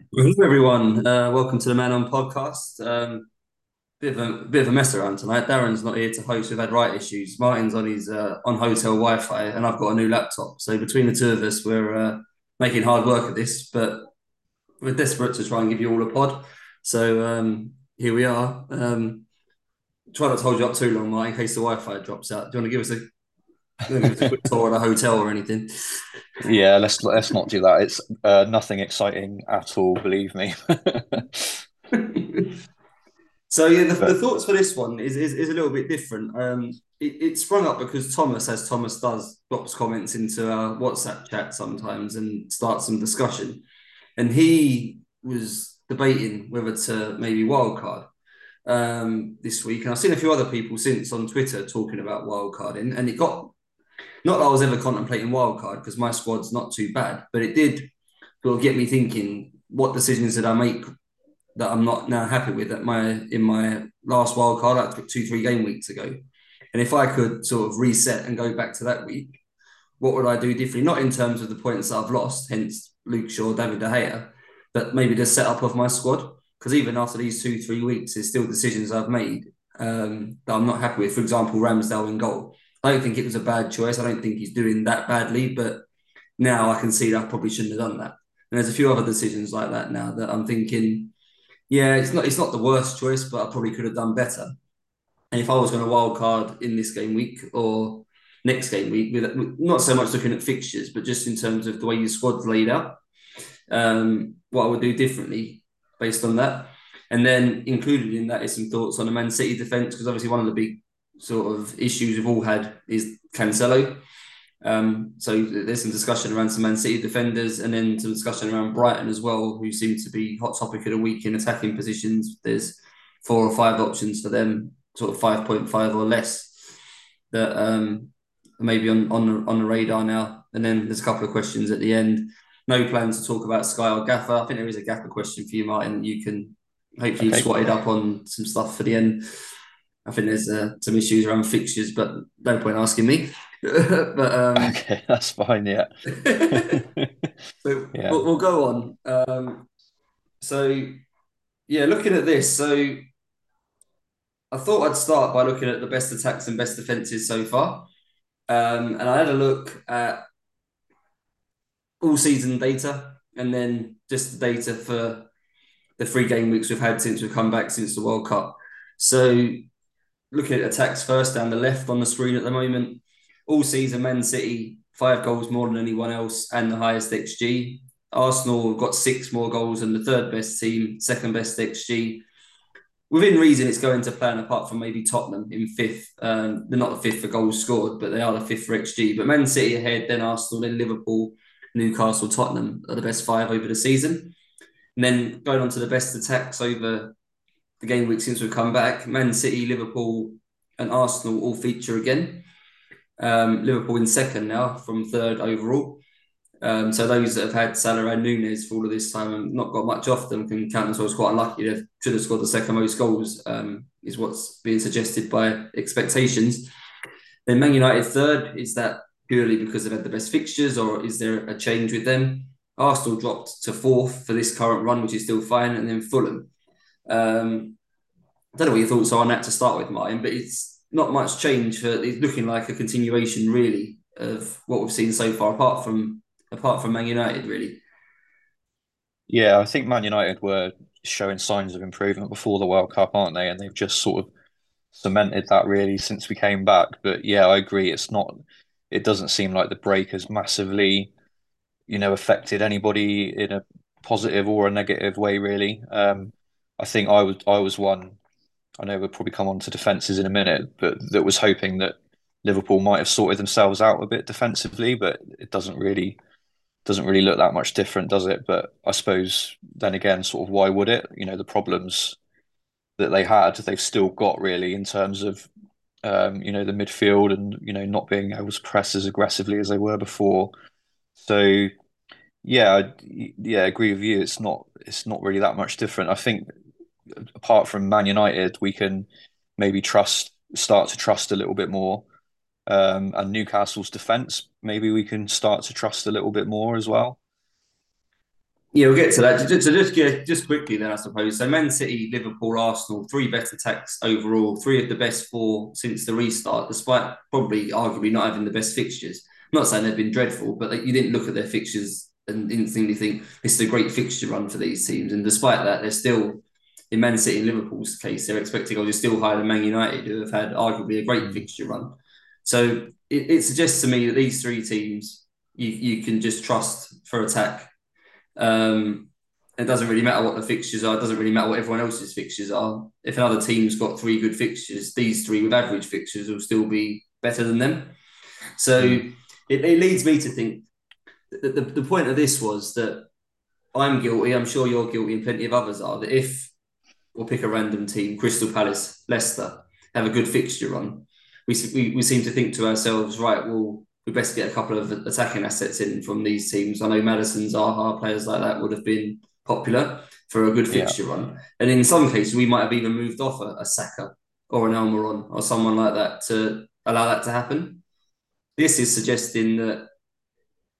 Hello, everyone. Uh, welcome to the Man On podcast. Um, bit of a bit of a mess around tonight. Darren's not here to host. We've had right issues. Martin's on his uh, on hotel Wi-Fi, and I've got a new laptop. So between the two of us, we're uh, making hard work of this, but we're desperate to try and give you all a pod. So um, here we are. Um, try not to hold you up too long, Martin, in case the Wi-Fi drops out. Do you want to give us a Give a quick tour of the hotel or anything. Yeah, let's let's not do that. It's uh, nothing exciting at all, believe me. so yeah, the, the, thoughts for this one is is, is a little bit different. Um, it, it, sprung up because Thomas, as Thomas does, drops comments into our WhatsApp chat sometimes and starts some discussion, and he was debating whether to maybe wildcard um, this week, and I've seen a few other people since on Twitter talking about wildcarding, and it got not that I was ever contemplating wildcard because my squad's not too bad, but it did sort of get me thinking: what decisions did I make that I'm not now happy with at my in my last wildcard? I took two, three game weeks ago, and if I could sort of reset and go back to that week, what would I do differently? Not in terms of the points I've lost, hence Luke Shaw, David De Gea, but maybe the setup of my squad. Because even after these two, three weeks, there's still decisions I've made um, that I'm not happy with. For example, Ramsdale in goal. I don't think it was a bad choice. I don't think he's doing that badly, but now I can see that I probably shouldn't have done that. And there's a few other decisions like that now that I'm thinking, yeah, it's not it's not the worst choice, but I probably could have done better. And if I was going to wild card in this game week or next game week, not so much looking at fixtures, but just in terms of the way your squad's laid out, um, what I would do differently based on that. And then included in that is some thoughts on the Man City defence, because obviously one of the big sort of issues we've all had is Cancelo. Um, so there's some discussion around some Man City defenders, and then some discussion around Brighton as well, who seem to be hot topic of the week in attacking positions. There's four or five options for them, sort of five point five or less, that um, maybe on on the, on the radar now. And then there's a couple of questions at the end. No plans to talk about Sky or Gaffer. I think there is a Gaffer question for you, Martin. You can hopefully okay. swatted up on some stuff for the end. I think there's uh, some issues around fixtures, but no point asking me. but um, okay, that's fine. Yeah. so yeah. We'll, we'll, go on. Um, so yeah, looking at this, so I thought I'd start by looking at the best attacks and best defenses so far, um, and I had a look at all season data and then just the data for the three game weeks we've had since we've come back since the World Cup. So looking at attacks first down the left on the screen at the moment. All season, Man City five goals more than anyone else and the highest XG. Arsenal got six more goals than the third best team, second best XG. Within reason, it's going to plan apart from maybe Tottenham in fifth. Um, they're not the fifth for goals scored, but they are the fifth for XG. But Man City ahead, then Arsenal, then Liverpool, Newcastle, Tottenham are the best five over the season. And then going on to the best attacks over the game week since we've come back, Man City, Liverpool, and Arsenal all feature again. Um, Liverpool in second now from third overall. Um, so those that have had Salah and Nunez for all of this time and not got much off them can count themselves quite unlucky. They should have scored the second most goals, um, is what's being suggested by expectations. Then Man United third. Is that purely because they've had the best fixtures or is there a change with them? Arsenal dropped to fourth for this current run, which is still fine. And then Fulham um, I don't know what your thoughts are on that to start with, Martin, but it's not much change. For, it's looking like a continuation, really, of what we've seen so far, apart from apart from Man United, really. Yeah, I think Man United were showing signs of improvement before the World Cup, aren't they? And they've just sort of cemented that really since we came back. But yeah, I agree. It's not. It doesn't seem like the break has massively, you know, affected anybody in a positive or a negative way. Really, um, I think I was I was one. I know we'll probably come on to defences in a minute, but that was hoping that Liverpool might have sorted themselves out a bit defensively, but it doesn't really doesn't really look that much different, does it? But I suppose then again, sort of why would it? You know, the problems that they had, they've still got really in terms of um, you know the midfield and you know not being able to press as aggressively as they were before. So yeah, I, yeah, I agree with you. It's not it's not really that much different. I think apart from Man United, we can maybe trust start to trust a little bit more. Um, and Newcastle's defence, maybe we can start to trust a little bit more as well. Yeah, we'll get to that. So just yeah, just quickly then, I suppose. So Man City, Liverpool, Arsenal, three best attacks overall, three of the best four since the restart, despite probably arguably not having the best fixtures. I'm not saying they've been dreadful, but like, you didn't look at their fixtures and instantly think this is a great fixture run for these teams. And despite that, they're still in Man City and Liverpool's case, their expected goals are still higher than Man United, who have had arguably a great mm. fixture run. So it, it suggests to me that these three teams you, you can just trust for attack um, it doesn't really matter what the fixtures are. It doesn't really matter what everyone else's fixtures are. If another team's got three good fixtures, these three with average fixtures will still be better than them. So mm. it, it leads me to think that the, the point of this was that I'm guilty. I'm sure you're guilty, and plenty of others are. That if we'll pick a random team, Crystal Palace, Leicester, have a good fixture on, we, we, we seem to think to ourselves, right, well, we best get a couple of attacking assets in from these teams. I know Maddison, Zaha, players like that would have been popular for a good fixture yeah. run. And in some cases, we might have even moved off a, a Saka or an Almiron or someone like that to allow that to happen. This is suggesting that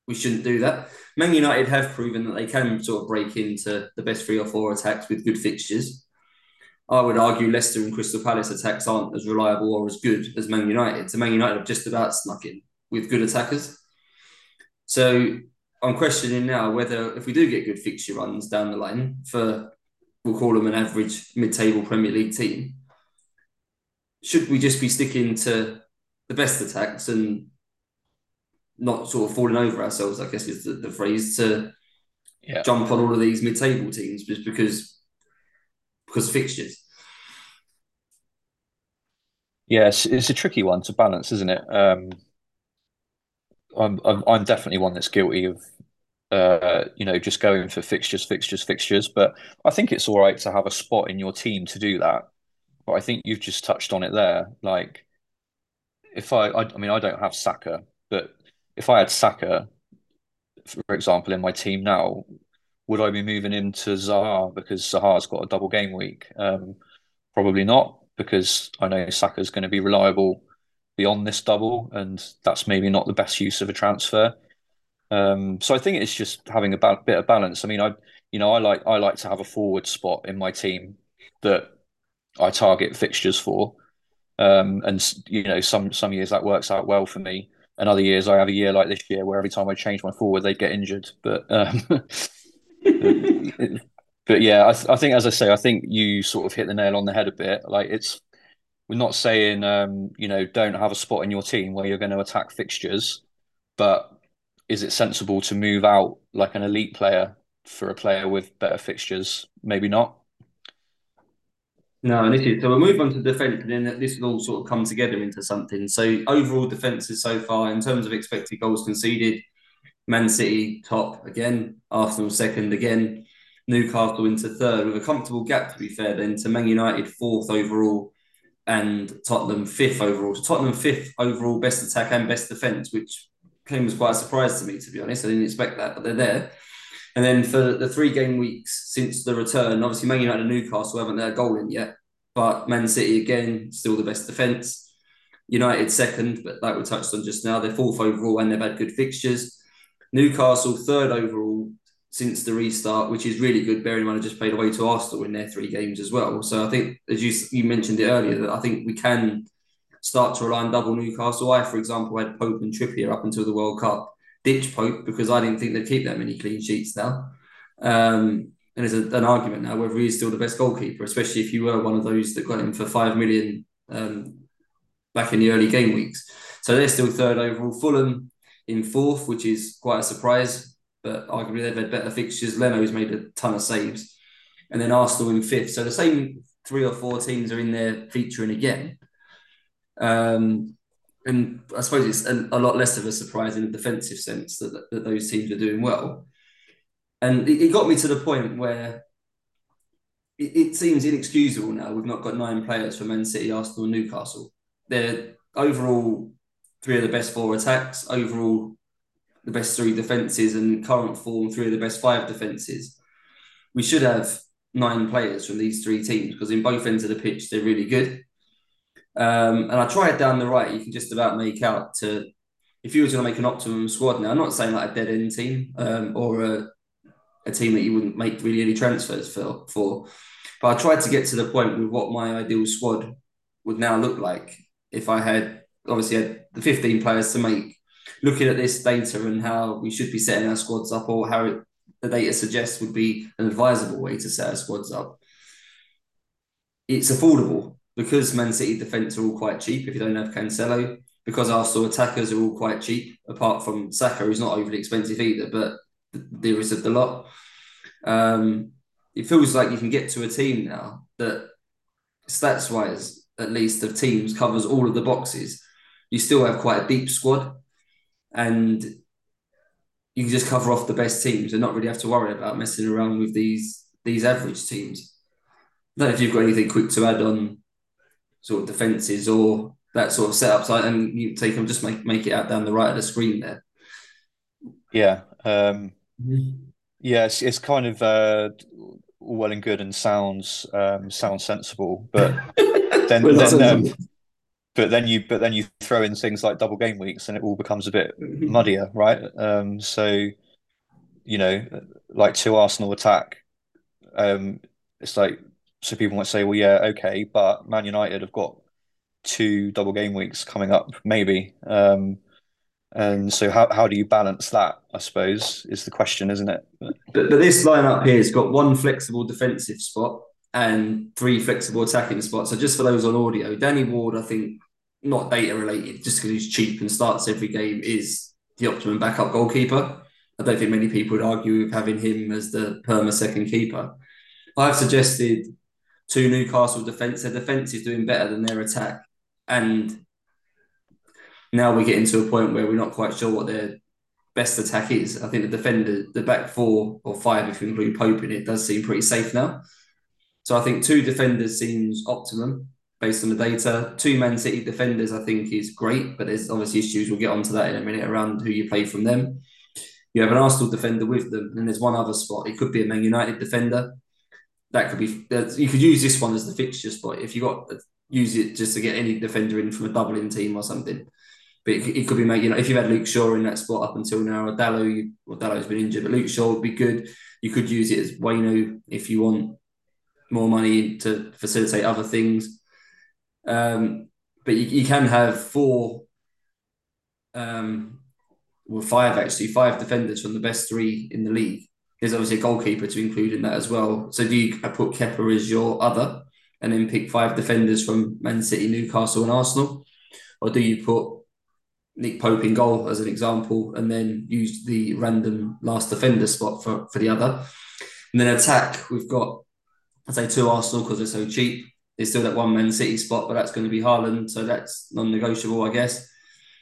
we shouldn't do that. Man United have proven that they can sort of break into the best three or four attacks with good fixtures. I would argue Leicester and Crystal Palace attacks aren't as reliable or as good as Man United. So Man United have just about snuck in with good attackers. So I'm questioning now whether if we do get good fixture runs down the line for we'll call them an average mid-table Premier League team, should we just be sticking to the best attacks and not sort of falling over ourselves? I guess is the, the phrase to yeah. jump on all of these mid-table teams just because because fixtures. Yes, it's a tricky one to balance, isn't it? Um, I'm, I'm, I'm definitely one that's guilty of uh, you know, just going for fixtures, fixtures, fixtures. But I think it's all right to have a spot in your team to do that. But I think you've just touched on it there. Like, if I, I, I mean, I don't have Saka, but if I had Saka, for example, in my team now, would I be moving him to Zaha because Zaha's got a double game week? Um, probably not, because I know Saka's going to be reliable beyond this double, and that's maybe not the best use of a transfer. Um, so I think it's just having a ba- bit of balance. I mean, I you know I like I like to have a forward spot in my team that I target fixtures for, um, and you know some some years that works out well for me, and other years I have a year like this year where every time I change my forward they get injured. But um, but yeah, I, th- I think as I say, I think you sort of hit the nail on the head a bit. Like it's we're not saying um, you know don't have a spot in your team where you're going to attack fixtures, but is it sensible to move out like an elite player for a player with better fixtures? Maybe not. No, and this is so we'll move on to defence, and then this will all sort of come together into something. So overall defences so far in terms of expected goals conceded, Man City top again, Arsenal second again, Newcastle into third with a comfortable gap to be fair then to Man United fourth overall and Tottenham fifth overall. So Tottenham fifth overall, best attack and best defence, which came as quite a surprise to me, to be honest. I didn't expect that, but they're there. And then for the three game weeks since the return, obviously Man United and Newcastle haven't had a goal in yet, but Man City again still the best defence. United second, but like we touched on just now, they're fourth overall and they've had good fixtures. Newcastle third overall, since the restart, which is really good. Bearing in mind, I just played away to Arsenal in their three games as well. So I think, as you you mentioned it earlier, that I think we can start to rely on double Newcastle. I, for example, had Pope and Trippier up until the World Cup. Ditch Pope because I didn't think they'd keep that many clean sheets now. Um, and there's a, an argument now whether he's still the best goalkeeper, especially if you were one of those that got him for five million um, back in the early game weeks. So they're still third overall. Fulham in fourth, which is quite a surprise but arguably they've had better fixtures. Leno's made a ton of saves, and then Arsenal in fifth. So the same three or four teams are in there featuring again. Um, and I suppose it's a, a, lot less of a surprise in a defensive sense that, that those teams are doing well. And it, it got me to the point where it, it, seems inexcusable now. We've not got nine players for Man City, Arsenal, Newcastle. They're overall three of the best four attacks, overall the best three defences and current form three of the best five defences. We should have nine players from these three teams because in both ends of the pitch they're really good. Um, and I tried down the right, you can just about make out to if you were going to make an optimum squad now. I'm not saying like a dead end team um, or a a team that you wouldn't make really any transfers for. for. But I tried to get to the point with what my ideal squad would now look like if I had obviously had the 15 players to make. Looking at this data and how we should be setting our squads up, or how it, the data suggests would be an advisable way to set our squads up, it's affordable because Man City defence are all quite cheap if you don't have Cancelo, because Arsenal attackers are all quite cheap, apart from Saka, who's not overly expensive either, but the dearest of the lot. Um, it feels like you can get to a team now that stats wise, at least, of teams covers all of the boxes. You still have quite a deep squad, and you can just cover off the best teams and not really have to worry about messing around with these these average teams. I don't know if you've got anything quick to add on sort of defences or that sort of setup. and you take them, just make make it out down the right of the screen there. Yeah, um, mm-hmm. yeah, it's, it's kind of uh, well and good and sounds um, sounds sensible, but then, then um, but then you but then you throw in things like double game weeks and it all becomes a bit mm-hmm. muddier, right? Um, so you know, like to Arsenal attack, um, it's like so people might say, well, yeah, okay, but Man United have got two double game weeks coming up, maybe. Um, and so, how, how do you balance that? I suppose is the question, isn't it? But, but this lineup here has got one flexible defensive spot and three flexible attacking spots. So, just for those on audio, Danny Ward, I think, not data related, just because he's cheap and starts every game, is the optimum backup goalkeeper. I don't think many people would argue with having him as the perma second keeper. I've suggested to Newcastle defence. Their defence is doing better than their attack. And now we're getting to a point where we're not quite sure what their best attack is. I think the defender, the back four or five, if you include Pope in it, does seem pretty safe now. So I think two defenders seems optimum based on the data. Two Man City defenders, I think, is great, but there's obviously issues. We'll get onto that in a minute around who you play from them. You have an Arsenal defender with them, and there's one other spot. It could be a Man United defender that could be you could use this one as the fixture spot if you got use it just to get any defender in from a doubling team or something. But it, could be made, you know, if you've had Luke Shaw in that spot up until now, or Dalot, well, Dalot's been injured, but Luke Shaw would be good. You could use it as Waino if you want more money to facilitate other things. Um, but you, you can have four, um, well, five actually, five defenders from the best three in the league there's obviously a goalkeeper to include in that as well. So do you put Kepa as your other and then pick five defenders from Man City, Newcastle, and Arsenal? Or do you put Nick Pope in goal as an example and then use the random last defender spot for, for the other? And then attack, we've got, I'd say two Arsenal because they're so cheap. There's still that one Man City spot, but that's going to be Haaland, so that's non negotiable, I guess.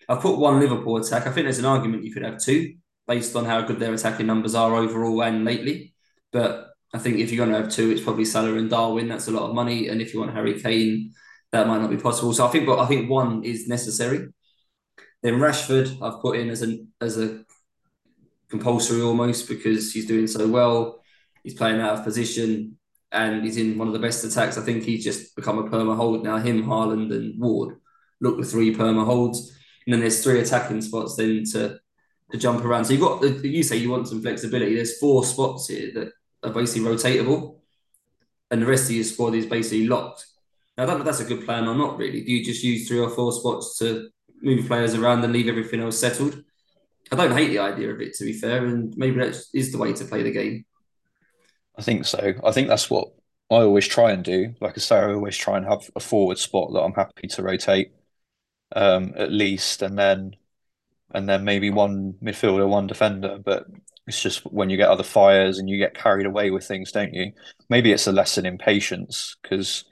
I've put one Liverpool attack. I think there's an argument you could have two based on how good their attacking numbers are overall and lately. But I think if you're going to have two, it's probably Salah and Darwin. That's a lot of money, and if you want Harry Kane, that might not be possible. So I think, but I think one is necessary. Then Rashford, I've put in as an as a compulsory almost because he's doing so well. He's playing out of position and he's in one of the best attacks. I think he's just become a perma hold now. Him, Haaland, and Ward look the three perma holds. And then there's three attacking spots then to to jump around. So you've got uh, you say you want some flexibility. There's four spots here that are basically rotatable, and the rest of your squad is basically locked. Now, I don't know if that's a good plan or not. Really, do you just use three or four spots to move players around and leave everything else settled? I don't hate the idea of it, to be fair, and maybe that is the way to play the game. I think so. I think that's what I always try and do. Like I say, I always try and have a forward spot that I'm happy to rotate um, at least, and then and then maybe one midfielder, one defender. But it's just when you get other fires and you get carried away with things, don't you? Maybe it's a lesson in patience because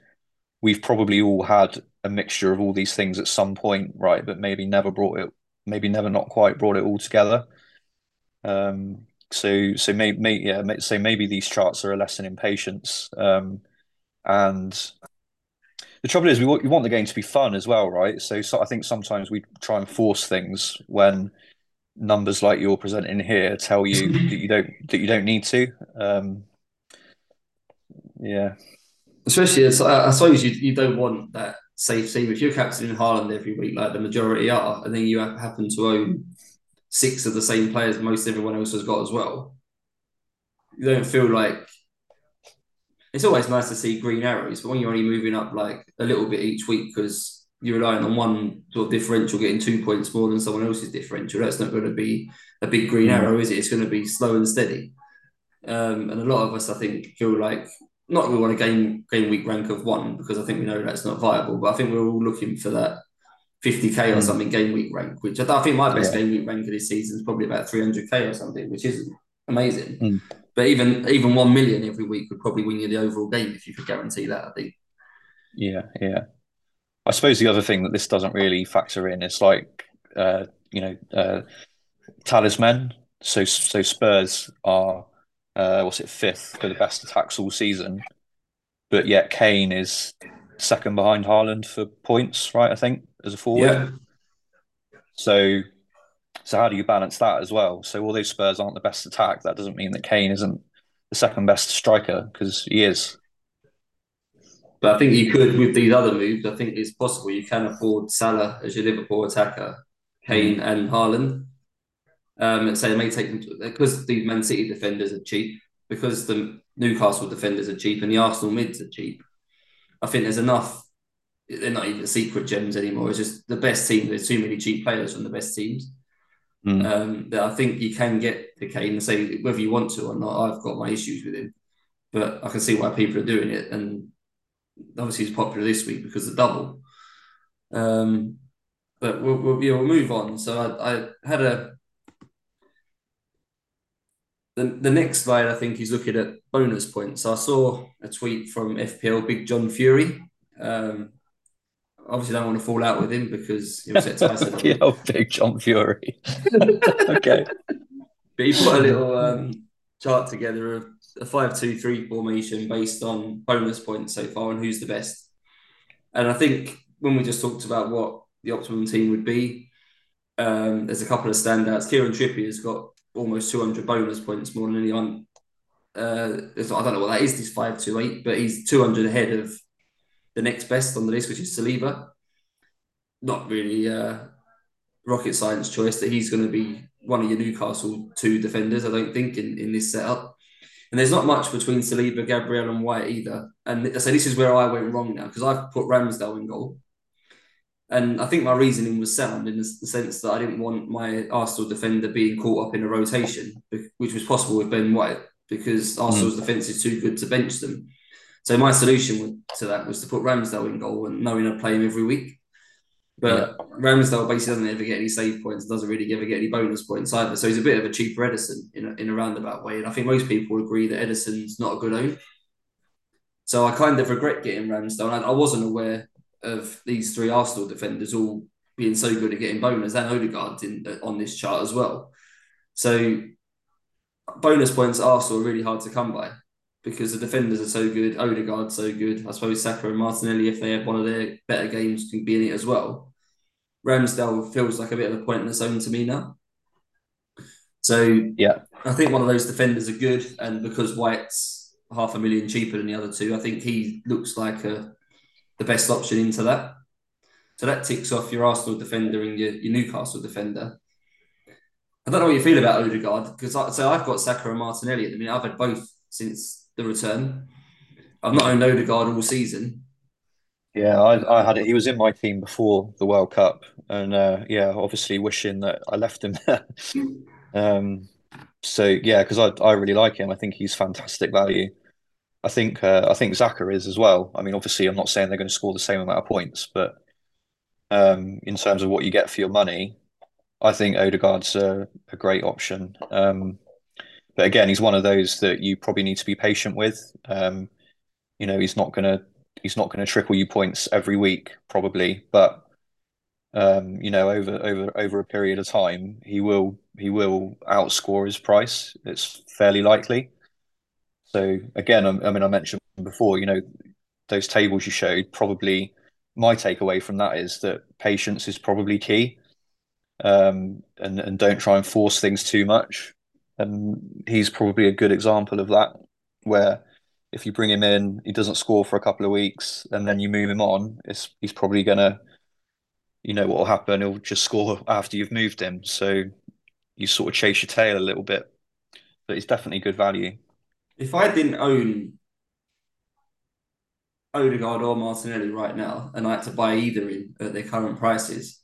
we've probably all had a mixture of all these things at some point, right? But maybe never brought it, maybe never not quite brought it all together. Um, so so maybe, may, yeah, may, so maybe these charts are a lesson in patience. Um, and the trouble is we want, we want the game to be fun as well, right? So, so I think sometimes we try and force things when numbers like you're presenting here tell you that you don't that you don't need to. Um, yeah, especially as I suppose you you don't want that safe team if you're captaining Haaland every week like the majority are, and then you happen to own six of the same players most everyone else has got as well. you don't feel like it's always nice to see green arrows, but when you're only moving up like a little bit each week because you're relying on one sort of differential getting two points more than someone else's differential, that's not going to be a big green mm. arrow, is it? It's going to be slow and steady. Um, and a lot of us, I think, feel like not we want a game game week rank of one because I think we know that's not viable, but I think we're all looking for that 50k or mm. something game week rank, which I, I think my best yeah. game week rank of this season is probably about 300k or something, which is amazing. Mm. But even even one million every week would probably win you the overall game if you could guarantee that. I think. Yeah, yeah. I suppose the other thing that this doesn't really factor in is like uh, you know uh, talisman. So so Spurs are uh, what's it fifth for the best attacks all season, but yet Kane is second behind Haaland for points, right? I think as a forward. Yeah. So so how do you balance that as well? So although Spurs aren't the best attack, that doesn't mean that Kane isn't the second best striker because he is. But I think you could with these other moves. I think it's possible you can afford Salah as your Liverpool attacker, Kane and Haaland. Um, and say they may take them to, because the Man City defenders are cheap, because the Newcastle defenders are cheap, and the Arsenal mids are cheap. I think there's enough. They're not even secret gems anymore. It's just the best team. There's too many cheap players from the best teams. Mm. Um, that I think you can get to Kane and say whether you want to or not. I've got my issues with him, but I can see why people are doing it, and obviously he's popular this week because of the double. Um, but we'll, we'll, yeah, we'll move on. So I, I had a the, the next slide, I think, is looking at bonus points. I saw a tweet from FPL Big John Fury. Um, obviously don't want to fall out with him because he was at Tyson. yeah, big John Fury. okay. But he put a little um, chart together of a five-two-three formation based on bonus points so far and who's the best. And I think when we just talked about what the optimum team would be, um, there's a couple of standouts. Kieran Trippier's got almost 200 bonus points more than anyone. Uh, I don't know what that is, this 528, but he's 200 ahead of the next best on the list, which is Saliba. Not really uh, rocket science choice that he's going to be one of your Newcastle two defenders, I don't think, in, in this setup. And there's not much between Saliba, Gabriel, and White either. And so this is where I went wrong now because I've put Ramsdale in goal. And I think my reasoning was sound in the sense that I didn't want my Arsenal defender being caught up in a rotation, which was possible with Ben White because Arsenal's mm. defence is too good to bench them. So my solution to that was to put Ramsdale in goal and knowing I'd play him every week. But yeah. Ramsdale basically doesn't ever get any save points, doesn't really ever get any bonus points either. So he's a bit of a cheaper Ederson in a, in a roundabout way. And I think most people agree that Ederson's not a good own. So I kind of regret getting Ramsdale. I, I wasn't aware of these three Arsenal defenders all being so good at getting bonus and Odegaard in, uh, on this chart as well. So bonus points at Arsenal are really hard to come by because the defenders are so good, Odegaard so good. I suppose Saka and Martinelli, if they have one of their better games, can be in it as well. Ramsdale feels like a bit of a pointless own to me now. So yeah, I think one of those defenders are good, and because White's half a million cheaper than the other two, I think he looks like a the best option into that. So that ticks off your Arsenal defender and your, your Newcastle defender. I don't know what you feel about Odegaard because I, so I've got Saka and Martinelli at the minute. I've had both since the return. I've not owned Odegaard all season. Yeah, I, I had it. He was in my team before the World Cup, and uh, yeah, obviously wishing that I left him there. um, so yeah, because I I really like him. I think he's fantastic value. I think uh, I think Xhaka is as well. I mean, obviously, I'm not saying they're going to score the same amount of points, but um, in terms of what you get for your money, I think Odegaard's a, a great option. Um, but again, he's one of those that you probably need to be patient with. Um, you know, he's not gonna he's not gonna trickle you points every week, probably, but um, you know, over over over a period of time, he will he will outscore his price. It's fairly likely. So again, I, mean, I mentioned before, you know, those tables you showed. Probably, my takeaway from that is that patience is probably key, um, and and don't try and force things too much and he's probably a good example of that. Where if you bring him in, he doesn't score for a couple of weeks, and then you move him on, he's probably gonna, you know, what will happen? He'll just score after you've moved him. So you sort of chase your tail a little bit, but it's definitely good value. If I didn't own Odegaard or Martinelli right now, and I had to buy either in at their current prices,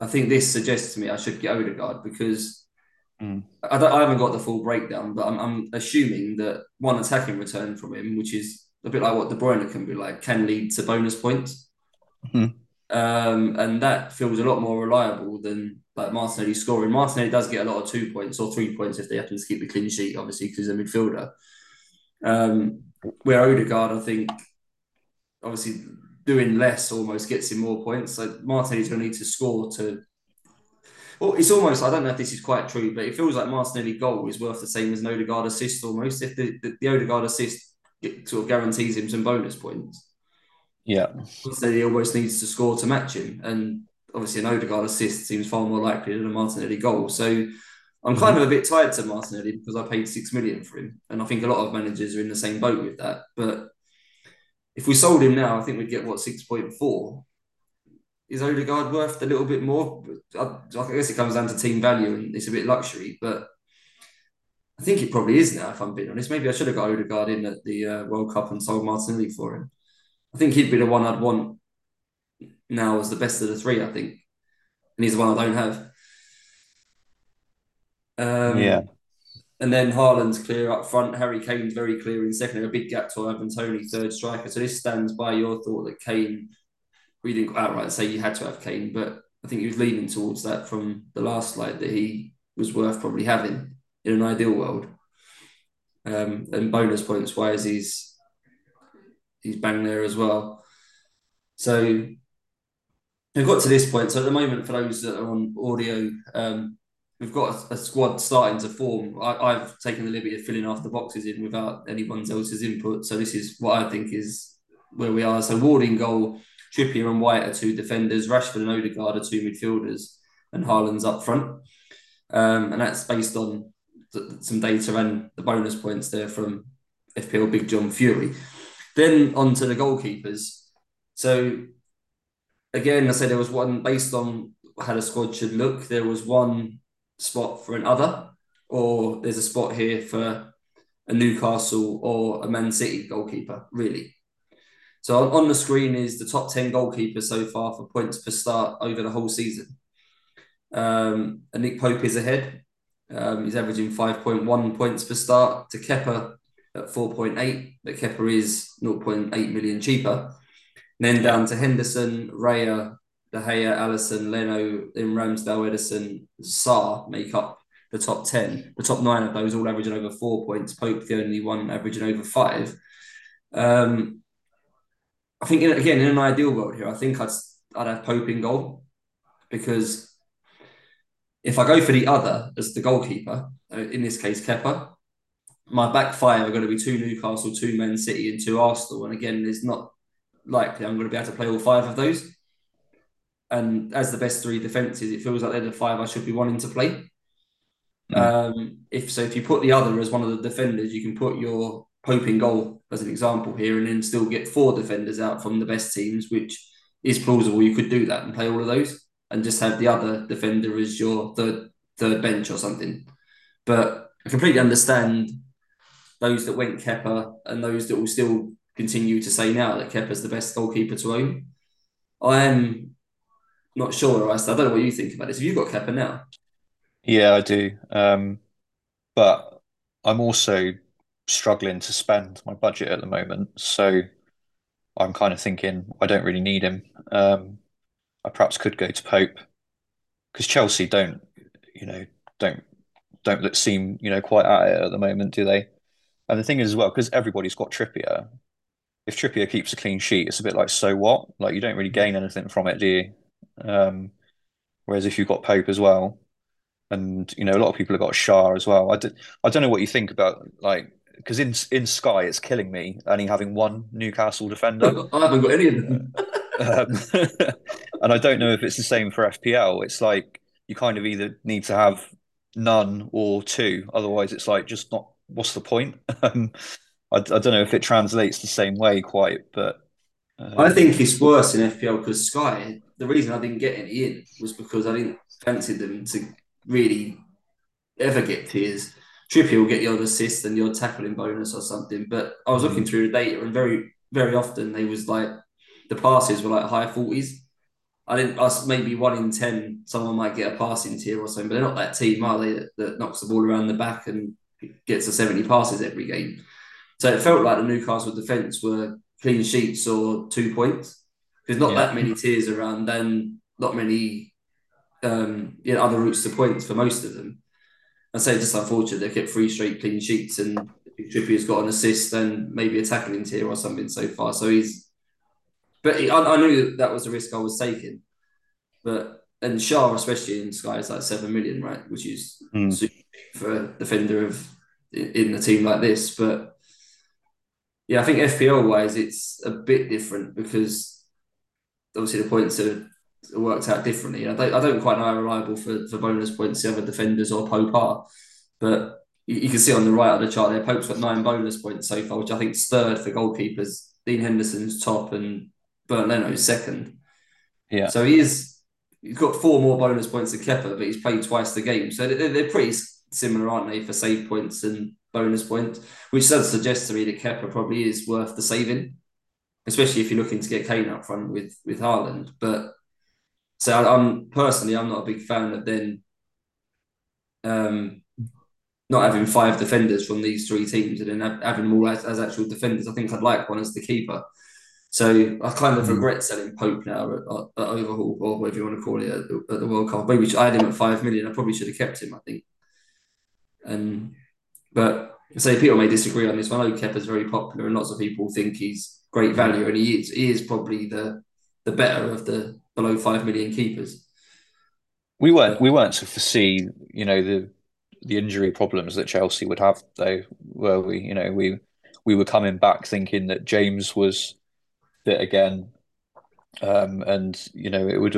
I think this suggests to me I should get Odegaard because mm. I, I, haven't got the full breakdown, but I'm, I'm, assuming that one attacking return from him, which is a bit like what De Bruyne can be like, can lead to bonus points. Mm-hmm. Um, and that feels a lot more reliable than like Martinelli scoring. Martinelli does get a lot of two points or three points if they happen to keep the clean sheet, obviously, because he's a midfielder. Um, where Odegaard, I think, obviously doing less almost gets him more points. So Martinelli's going to need to score to. Well, it's almost, I don't know if this is quite true, but it feels like Martinelli goal is worth the same as an Odegaard assist almost. If the, the, the Odegaard assist sort of guarantees him some bonus points. Yeah. He almost needs to score to match him. And obviously an Odegaard assist seems far more likely than a Martinelli goal. So I'm kind of a bit tired to Martinelli because I paid six million for him. And I think a lot of managers are in the same boat with that. But if we sold him now, I think we'd get what six point four. Is Odegaard worth a little bit more? I, guess it comes down to team value and it's a bit luxury, but I think it probably is now. If I'm being honest, maybe I should have got Odegaard in at the uh, World Cup and sold Martinelli for him. I think he'd be the one I'd want now as the best of the three. I think, and he's the one I don't have. Um, yeah. And then Haaland's clear up front. Harry Kane's very clear in second. A big gap to Ivan Toney, third striker. So this stands by your thought that Kane, we didn't outright say you had to have Kane, but I think he was leaning towards that from the last slide that he was worth probably having in an ideal world. Um, and bonus points wise, he's he's bang there as well. So we've got to this point. So at the moment, for those that are on audio, um, we've got a, a, squad starting to form. I, have taken the liberty of filling half the boxes in without anyone else's input. So this is what I think is where we are. So Warding goal, Trippier and White are two defenders, Rashford and Odegaard are two midfielders, and Haaland's up front. Um, and that's based on th- some data and the bonus points there from FPL Big John Fury. Then on to the goalkeepers. So again, I said there was one based on how the squad should look. There was one spot for another, or there's a spot here for a Newcastle or a Man City goalkeeper, really. So on the screen is the top 10 goalkeepers so far for points per start over the whole season. Um, and Nick Pope is ahead. Um, he's averaging 5.1 points per start to Kepa at 4.8, but Kepa is 0.8 million cheaper. Then down to Henderson, Raya, De Gea, Alisson, Leno, in Ramsdale, Ederson, Sarr make up the top 10. The top nine of those all averaging over four points. Pope, the only one averaging over five. Um, I think, in, again, in an ideal world here, I think I'd, I'd have Pope in goal because if I go for the other as the goalkeeper, uh, in this case, Kepa, my back five are going to be two Newcastle, two Man City, and two Arsenal. And again, it's not likely I'm going to be able to play all five of those. And as the best three defences, it feels like they're the five I should be wanting to play. Mm. Um, if so, if you put the other as one of the defenders, you can put your Pope in goal as an example here, and then still get four defenders out from the best teams, which is plausible. You could do that and play all of those, and just have the other defender as your third third bench or something. But I completely understand those that went Kepa and those that will still continue to say now that Kepa's the best goalkeeper to own. I am not sure. I don't know what you think about this. Have you got Kepa now? Yeah, I do. Um, but I'm also struggling to spend my budget at the moment. So I'm kind of thinking I don't really need him. Um, I perhaps could go to Pope because Chelsea don't, you know, don't don't seem you know quite at it at the moment, do they? And the thing is as well, because everybody's got Trippier. If Trippier keeps a clean sheet, it's a bit like so what? Like you don't really gain anything from it, do you? Um, whereas if you've got Pope as well, and you know a lot of people have got Schär as well. I, did, I don't know what you think about like because in in Sky it's killing me only having one Newcastle defender. I haven't got any of them. um, and I don't know if it's the same for FPL. It's like you kind of either need to have none or two, otherwise it's like just not what's the point? Um, I, I don't know if it translates the same way quite, but uh, I think it's worse in FPL because Sky. The reason I didn't get any in was because I didn't fancy them to really ever get tiers. Trippier will get your assist and your tackling bonus or something. But I was looking through the data, and very very often they was like the passes were like high forties. I didn't. Us maybe one in ten, someone might get a passing tier or something, but they're not that team, are they? That, that knocks the ball around the back and gets to seventy passes every game. So it felt like the Newcastle defence were clean sheets or two points. There's not yeah. that many tiers around, and not many um, you know, other routes to points for most of them. I say just unfortunate they kept three straight clean sheets and Trippier's got an assist and maybe a tackling tier or something so far. So he's, but he, I, I, knew that, that was the risk I was taking. But and Schär, especially in Sky, is like seven million, right? Which is mm. for a defender of in a team like this. But yeah, I think FPL wise, it's a bit different because obviously the points are worked out differently. I don't, I don't quite know how reliable for, for bonus points the other defenders or Pope are, but you, you, can see on the right of the chart there, Pope's got nine bonus points so far, which I think is third for goalkeepers. Dean Henderson's top and Bernd Leno's second. Yeah. So he is, he's got four more bonus points than Kepa, but he's played twice the game. So they're, pretty similar, aren't they, for save points and bonus points, which does suggest to me that Kepa probably is worth the saving, especially if you're looking to get Kane up front with, with Haaland. But so I, am personally, I'm not a big fan of then um, not having five defenders from these three teams and then having them all as, as, actual defenders. I think I'd like one as the keeper. So I kind of mm. regret selling Pope now at, at, Overhaul or whatever you want to call it at the, at the World Cup. Maybe I had him at five million. I probably should have kept him. I think. And but say people may disagree on this one. I know Kepa's very popular and lots of people think he's great value, and he is. He is probably the the better of the below five million keepers. We weren't we weren't to foresee, you know, the the injury problems that Chelsea would have, though, were we? You know, we we were coming back thinking that James was fit again, um, and you know it would.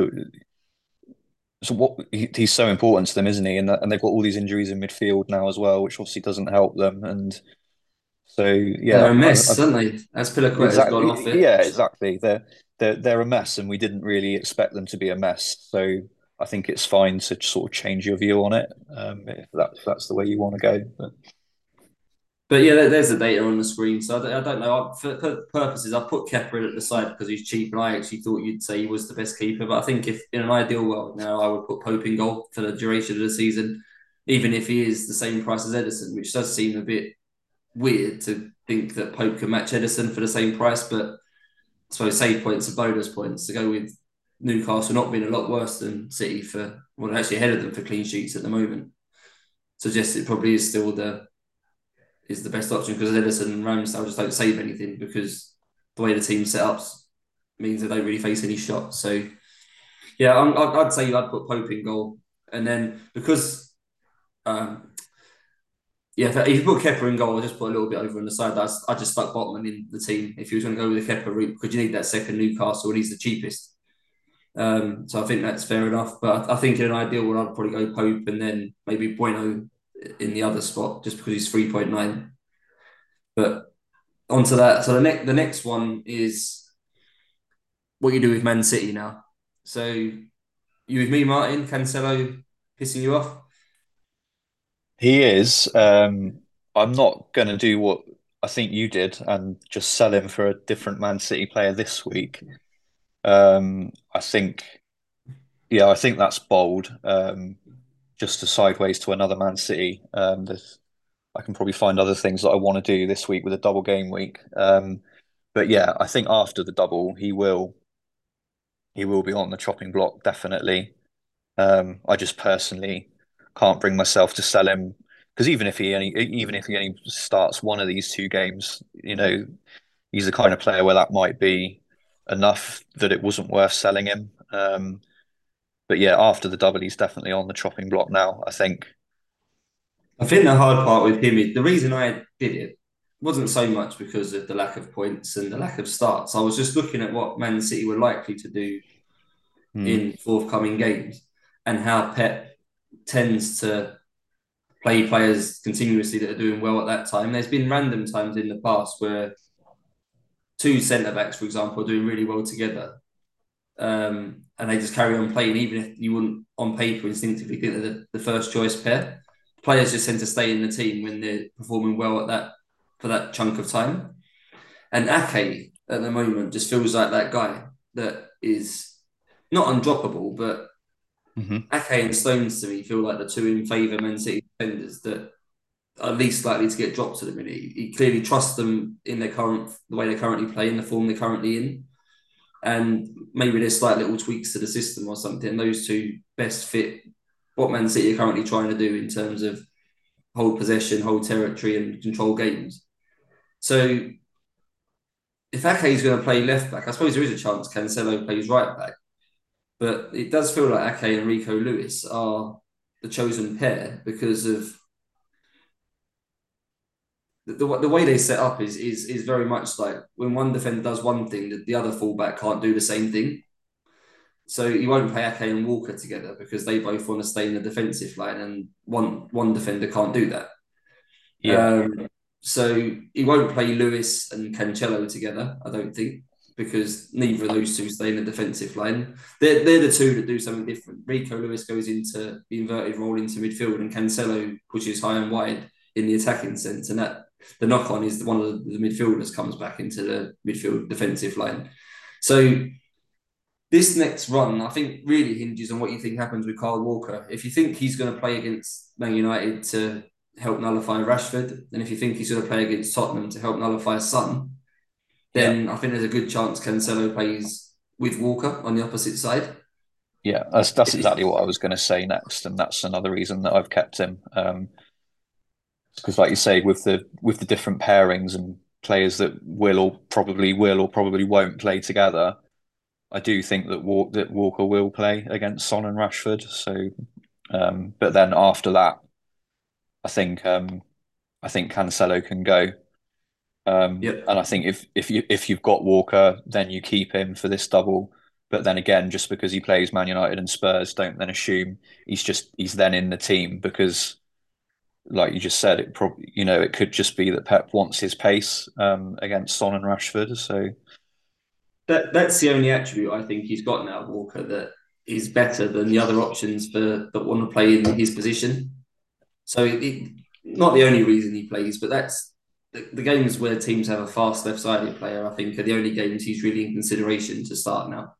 So what he, he's so important to them, isn't he? And and they've got all these injuries in midfield now as well, which obviously doesn't help them. And so yeah, they're a mess, I, I, aren't they? As exactly, gone off it. Yeah, exactly. They're they're they're a mess, and we didn't really expect them to be a mess. So I think it's fine to sort of change your view on it um, if, that, if that's the way you want to go. But, but yeah, there's the data on the screen. So I, I don't know. For, purposes, I put Kepa at the side because he's cheap, and I actually thought you'd say he was the best keeper. But I think if in an ideal world now, I would put Pope in goal for the duration of the season, even if he is the same price as Ederson, which does seem a bit weird to think that Pope can match Ederson for the same price. But so save points and bonus points to go with Newcastle not being a lot worse than City for well actually ahead of them for clean sheets at the moment. Suggests it probably is still the is the best option because Ederson and Ramsdale just don't save anything because the way the team set up means they don't really face any shots. So yeah, i would say I'd put Pope in goal, and then because um, yeah, if, you put Kepa in goal, I just put a little bit over on the side. I, I just stuck Botman in the team if you was going to go with the Kepa route because you need that second Newcastle and he's the cheapest. Um, so I think that's fair enough. But I think in an ideal world, I'd probably go Pope and then maybe Bueno in the other spot just because he's 3.9. But onto that. So the next the next one is what you do with Man City now. So you with me, Martin, Cancelo pissing you off? He is. Um, I'm not going to do what I think you did and just sell him for a different Man City player this week. Um, I think, yeah, I think that's bold. Um, just to sideways to another Man City. Um, I can probably find other things that I want to do this week with a double game week. Um, but yeah, I think after the double, he will he will be on the chopping block definitely. Um, I just personally can't bring myself to sell him because even if he only even if he only starts one of these two games, you know, he's the kind of player where that might be enough that it wasn't worth selling him. Um, but yeah, after the double, he's definitely on the chopping block now. I think. I think the hard part with him is the reason I did it wasn't so much because of the lack of points and the lack of starts. I was just looking at what Man City were likely to do mm. in forthcoming games and how Pep tends to play players continuously that are doing well at that time. There's been random times in the past where two centre backs, for example, are doing really well together. Um, and they just carry on playing, even if you wouldn't on paper instinctively think they're the, the first choice pair. players just tend to stay in the team when they're performing well at that for that chunk of time. And Ake at the moment just feels like that guy that is not undroppable, but mm-hmm. Ake and Stones to me feel like the two in favour Man City defenders that are least likely to get dropped at the minute. He clearly trusts them in their current the way they currently play, in the form they're currently in. And maybe there's slight little tweaks to the system or something. Those two best fit what Man City are currently trying to do in terms of hold possession, hold territory, and control games. So if Ake is going to play left back, I suppose there is a chance Cancelo plays right back. But it does feel like Ake and Rico Lewis are the chosen pair because of the, the, the way they set up is, is is very much like when one defender does one thing, the, the other fullback can't do the same thing. So you won't play Ake and Walker together because they both want to stay in the defensive line, and one one defender can't do that. Yeah. Um, so he won't play Lewis and Cancelo together, I don't think, because neither of those two stay in the defensive line. They're, they're the two that do something different. Rico Lewis goes into the inverted role into midfield, and Cancelo pushes high and wide in the attacking sense. And that the knock on is one of the midfielders comes back into the midfield defensive line. So this next run, I think, really hinges on what you think happens with Kyle Walker. If you think he's going to play against Man United to help nullify Rashford, and if you think he's going to play against Tottenham to help nullify Son, then yeah. I think there's a good chance Cancelo plays with Walker on the opposite side. Yeah, that's that's exactly what I was going to say next, and that's another reason that I've kept him. Um, because, like you say, with the with the different pairings and players that will or probably will or probably won't play together, I do think that Walk, that Walker will play against Son and Rashford. So, um, but then after that, I think um, I think Cancelo can go. Um, yep. And I think if if you if you've got Walker, then you keep him for this double. But then again, just because he plays Man United and Spurs, don't then assume he's just he's then in the team because, like you just said, it probably you know it could just be that Pep wants his pace um, against Son and Rashford. So that that's the only attribute I think he's got now, Walker, that is better than the other options for that want to play in his position. So it, not the only reason he plays, but that's the, the games where teams have a fast left-sided player. I think are the only games he's really in consideration to start now.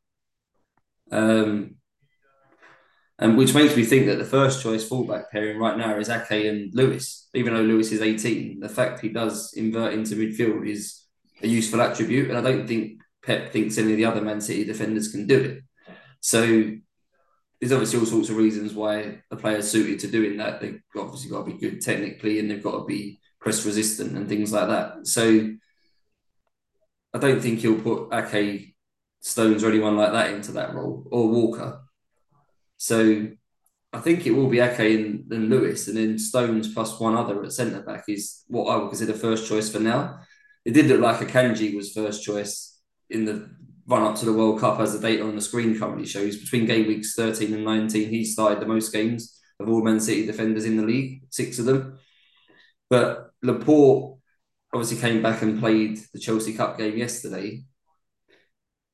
Um, and which makes me think that the first choice fullback pairing right now is Ake and Lewis. Even though Lewis is 18, the fact he does invert into midfield is a useful attribute, and I don't think Pep thinks any of the other Man City defenders can do it. So there's obviously all sorts of reasons why a player's suited to doing that. They've obviously got to be good technically and they've got to be press resistant and things like that. So I don't think he'll put Ake Stones or anyone like that into that role or Walker. So I think it will be Ake and, and Lewis, and then Stones plus one other at centre back is what I would consider first choice for now. It did look like Akanji was first choice in the run up to the World Cup, as the data on the screen currently shows, between game weeks 13 and 19, he started the most games of all Man City defenders in the league, six of them. But Laporte obviously came back and played the Chelsea Cup game yesterday.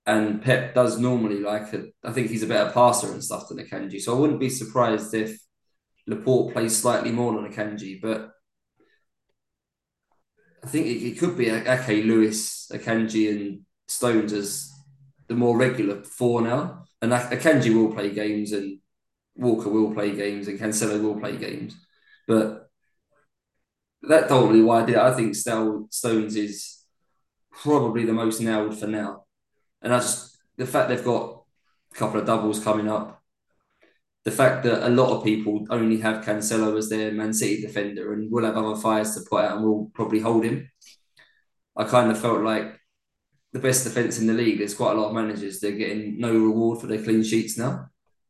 And Pep does normally like it. I think he's a better passer and stuff than Akanji. So I wouldn't be surprised if Laporte plays slightly more than Akanji, but I think it, it could be Ake, Lewis, Akanji, and Stones as the more regular four now. And Akanji will play games and Walker will play games and Cancelo will play games. But that's ultimately why I did. I think Stones is probably the most nailed for now. And I just, the fact they've got a couple of doubles coming up, the fact that a lot of people only have Cancelo as their Man City defender and will have other fires to put out and will probably hold him. I kind of felt like the best defence in the league, there's quite a lot of managers they're getting no reward for their clean sheets now.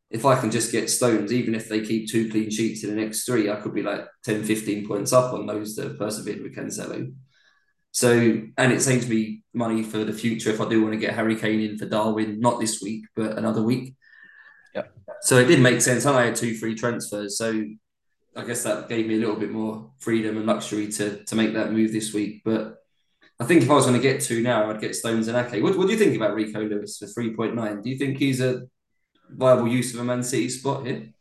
If I can just get Stones, even if they keep two clean sheets in the next three, I could be like 10, 15 points up on those that have persevered with Cancelo. So, and it saves me money for the future if I do want to get Harry Kane in for Darwin, not this week, but another week. Yeah. So it did make sense. And I had two free transfers. So I guess that gave me a little bit more freedom and luxury to, to make that move this week. But I think if I was going to get two now, I'd get Stones and Ake. What, what do you think about Rico Lewis for 3.9? Do you think he's a viable use of a Man City spot here?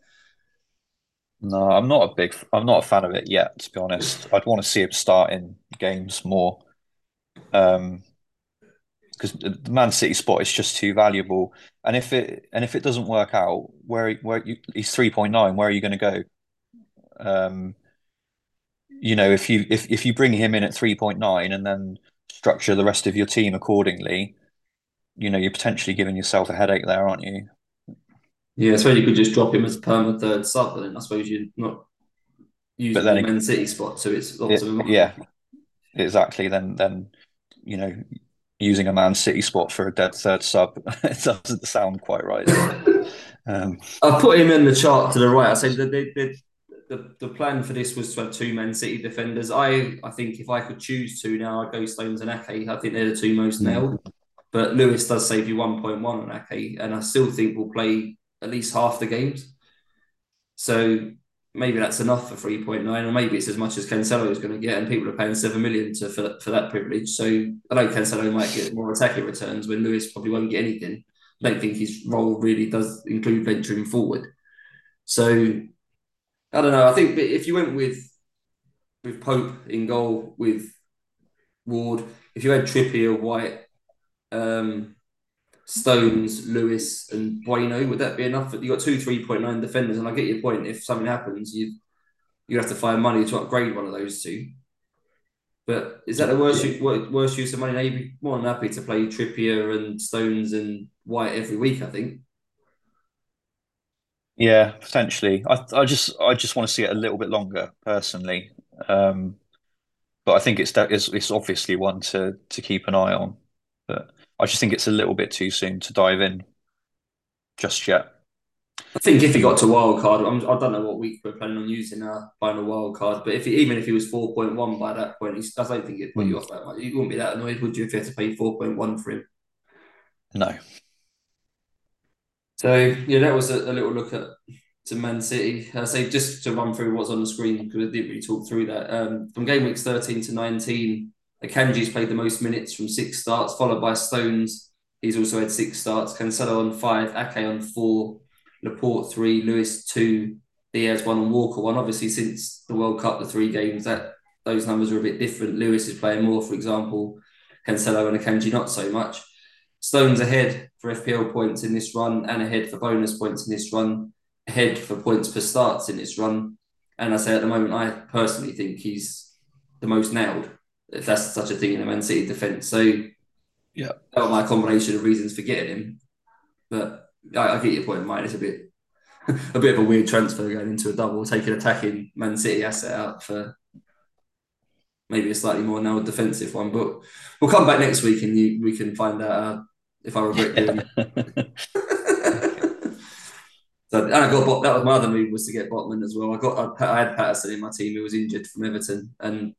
No, I'm not a big. I'm not a fan of it yet, to be honest. I'd want to see him start in games more, um, because the Man City spot is just too valuable. And if it and if it doesn't work out, where where you, he's three point nine, where are you going to go? Um, you know, if you if if you bring him in at three point nine and then structure the rest of your team accordingly, you know, you're potentially giving yourself a headache there, aren't you? Yeah, I suppose you could just drop him as a permanent third sub, but then I suppose you're not using the Man City spot, so it's lots It- of yeah, exactly. Then then you know, using a Man City spot for a dead third sub, it doesn't sound quite right. Um, I put him in the chart to the right. I said that the, the, the, the plan for this was to have two Man City defenders. I I think if I could choose two now, I'd go Stones and Ake. I think they're the two most Mm. nailed. But Lewis does save you 1.1 on Ake, and I still think we'll play at least half the games. So maybe that's enough for 3.9, or maybe it's as much as Cancelo is going to get, and people are paying 7 million to, for, for that privilege. So I know Cancelo might get more attacking returns when Lewis probably won't get anything. I don't think his role really does include venturing forward. So I don't know. I think if you went with with Pope in goal with Ward, if you had Trippier, White, um, Stones, Lewis, and Bueno, would that be enough? You got two three point nine defenders, and I get your point. If something happens, you you have to find money to upgrade one of those two. But is that the worst Yeah. wor- worst use of money? Now you'd be more than happy to play Trippier and Stones and White every week. I think. yeah, potentially. I I just I just want to see it a little bit longer, personally. Um, but I think it's that it's, it's obviously one to to keep an eye on. But I just think it's a little bit too soon to dive in just yet. I think if he got to wild card, I'm, I don't know what week we're planning on using our final wild card, but if he, even if he was four point one by that point, he's, I don't think it'd put you off that much. You wouldn't be that annoyed, would you, if you had to pay four point one for him? No. So yeah, that was a, a little look at to Man City. I say just to run through what's on the screen because I didn't really talk through that. Um, from game weeks thirteen to nineteen, Akanji's played the most minutes from six starts, followed by Stones. He's also had six starts. Cancelo on five, Ake on four, Laporte three, Lewis two, Dias one, and Walker one. Obviously, since the World Cup, the three games that those numbers are a bit different. Lewis is playing more, for example. Cancelo and Akanji not so much. Stones ahead for FPL points in this run, and ahead for bonus points in this run. Ahead for points per starts in this run. And I say at the moment, I personally think he's the most nailed, if that's such a thing in a Man City defence. So Yeah. that was my combination of reasons for getting him. But I, I get your point, Mike. It's a bit a bit of a weird transfer going into a double, taking attacking Man City asset out for maybe a slightly more nailed defensive one. But we'll come back next week and you, we can find out uh, if I regret doing it. so and I got Bot- that was my other move was to get Botman as well. I got I, I had Patterson in my team who was injured from Everton, and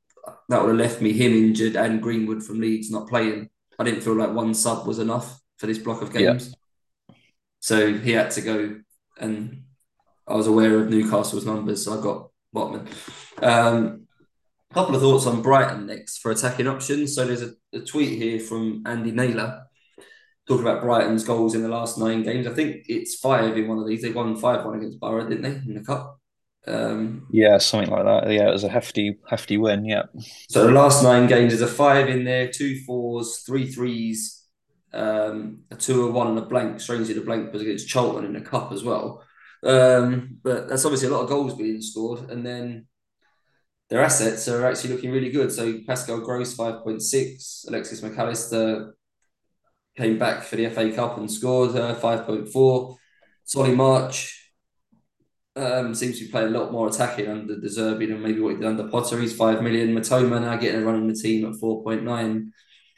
that would have left me him injured and Greenwood from Leeds not playing. I didn't feel like one sub was enough for this block of Yeah. games, so he had to go. And I was aware of Newcastle's numbers, so I got Botman. Um, couple of thoughts on Brighton next for attacking options. So there's a, a tweet here from Andy Naylor talking about Brighton's goals in the last nine games. I think it's five in one of these. They won five one against Boro, didn't they, in the cup? Um, Yeah, something like that. Yeah, it was a hefty, hefty win. Yeah. so the last nine games, there's a five in there, two fours, three threes, um, a two, a one, and a blank. Strangely, the blank was against Charlton in the cup as well. Um, but that's obviously a lot of goals being scored, and then their assets are actually looking really good. So Pascal Gross five point six, Alexis McAllister came back for the FA Cup and scored uh, five point four. Solly March um, seems to be playing a lot more attacking under De Zerbi than maybe what he did under Potter. He's five million. Mitoma now getting a run in the team at four point nine,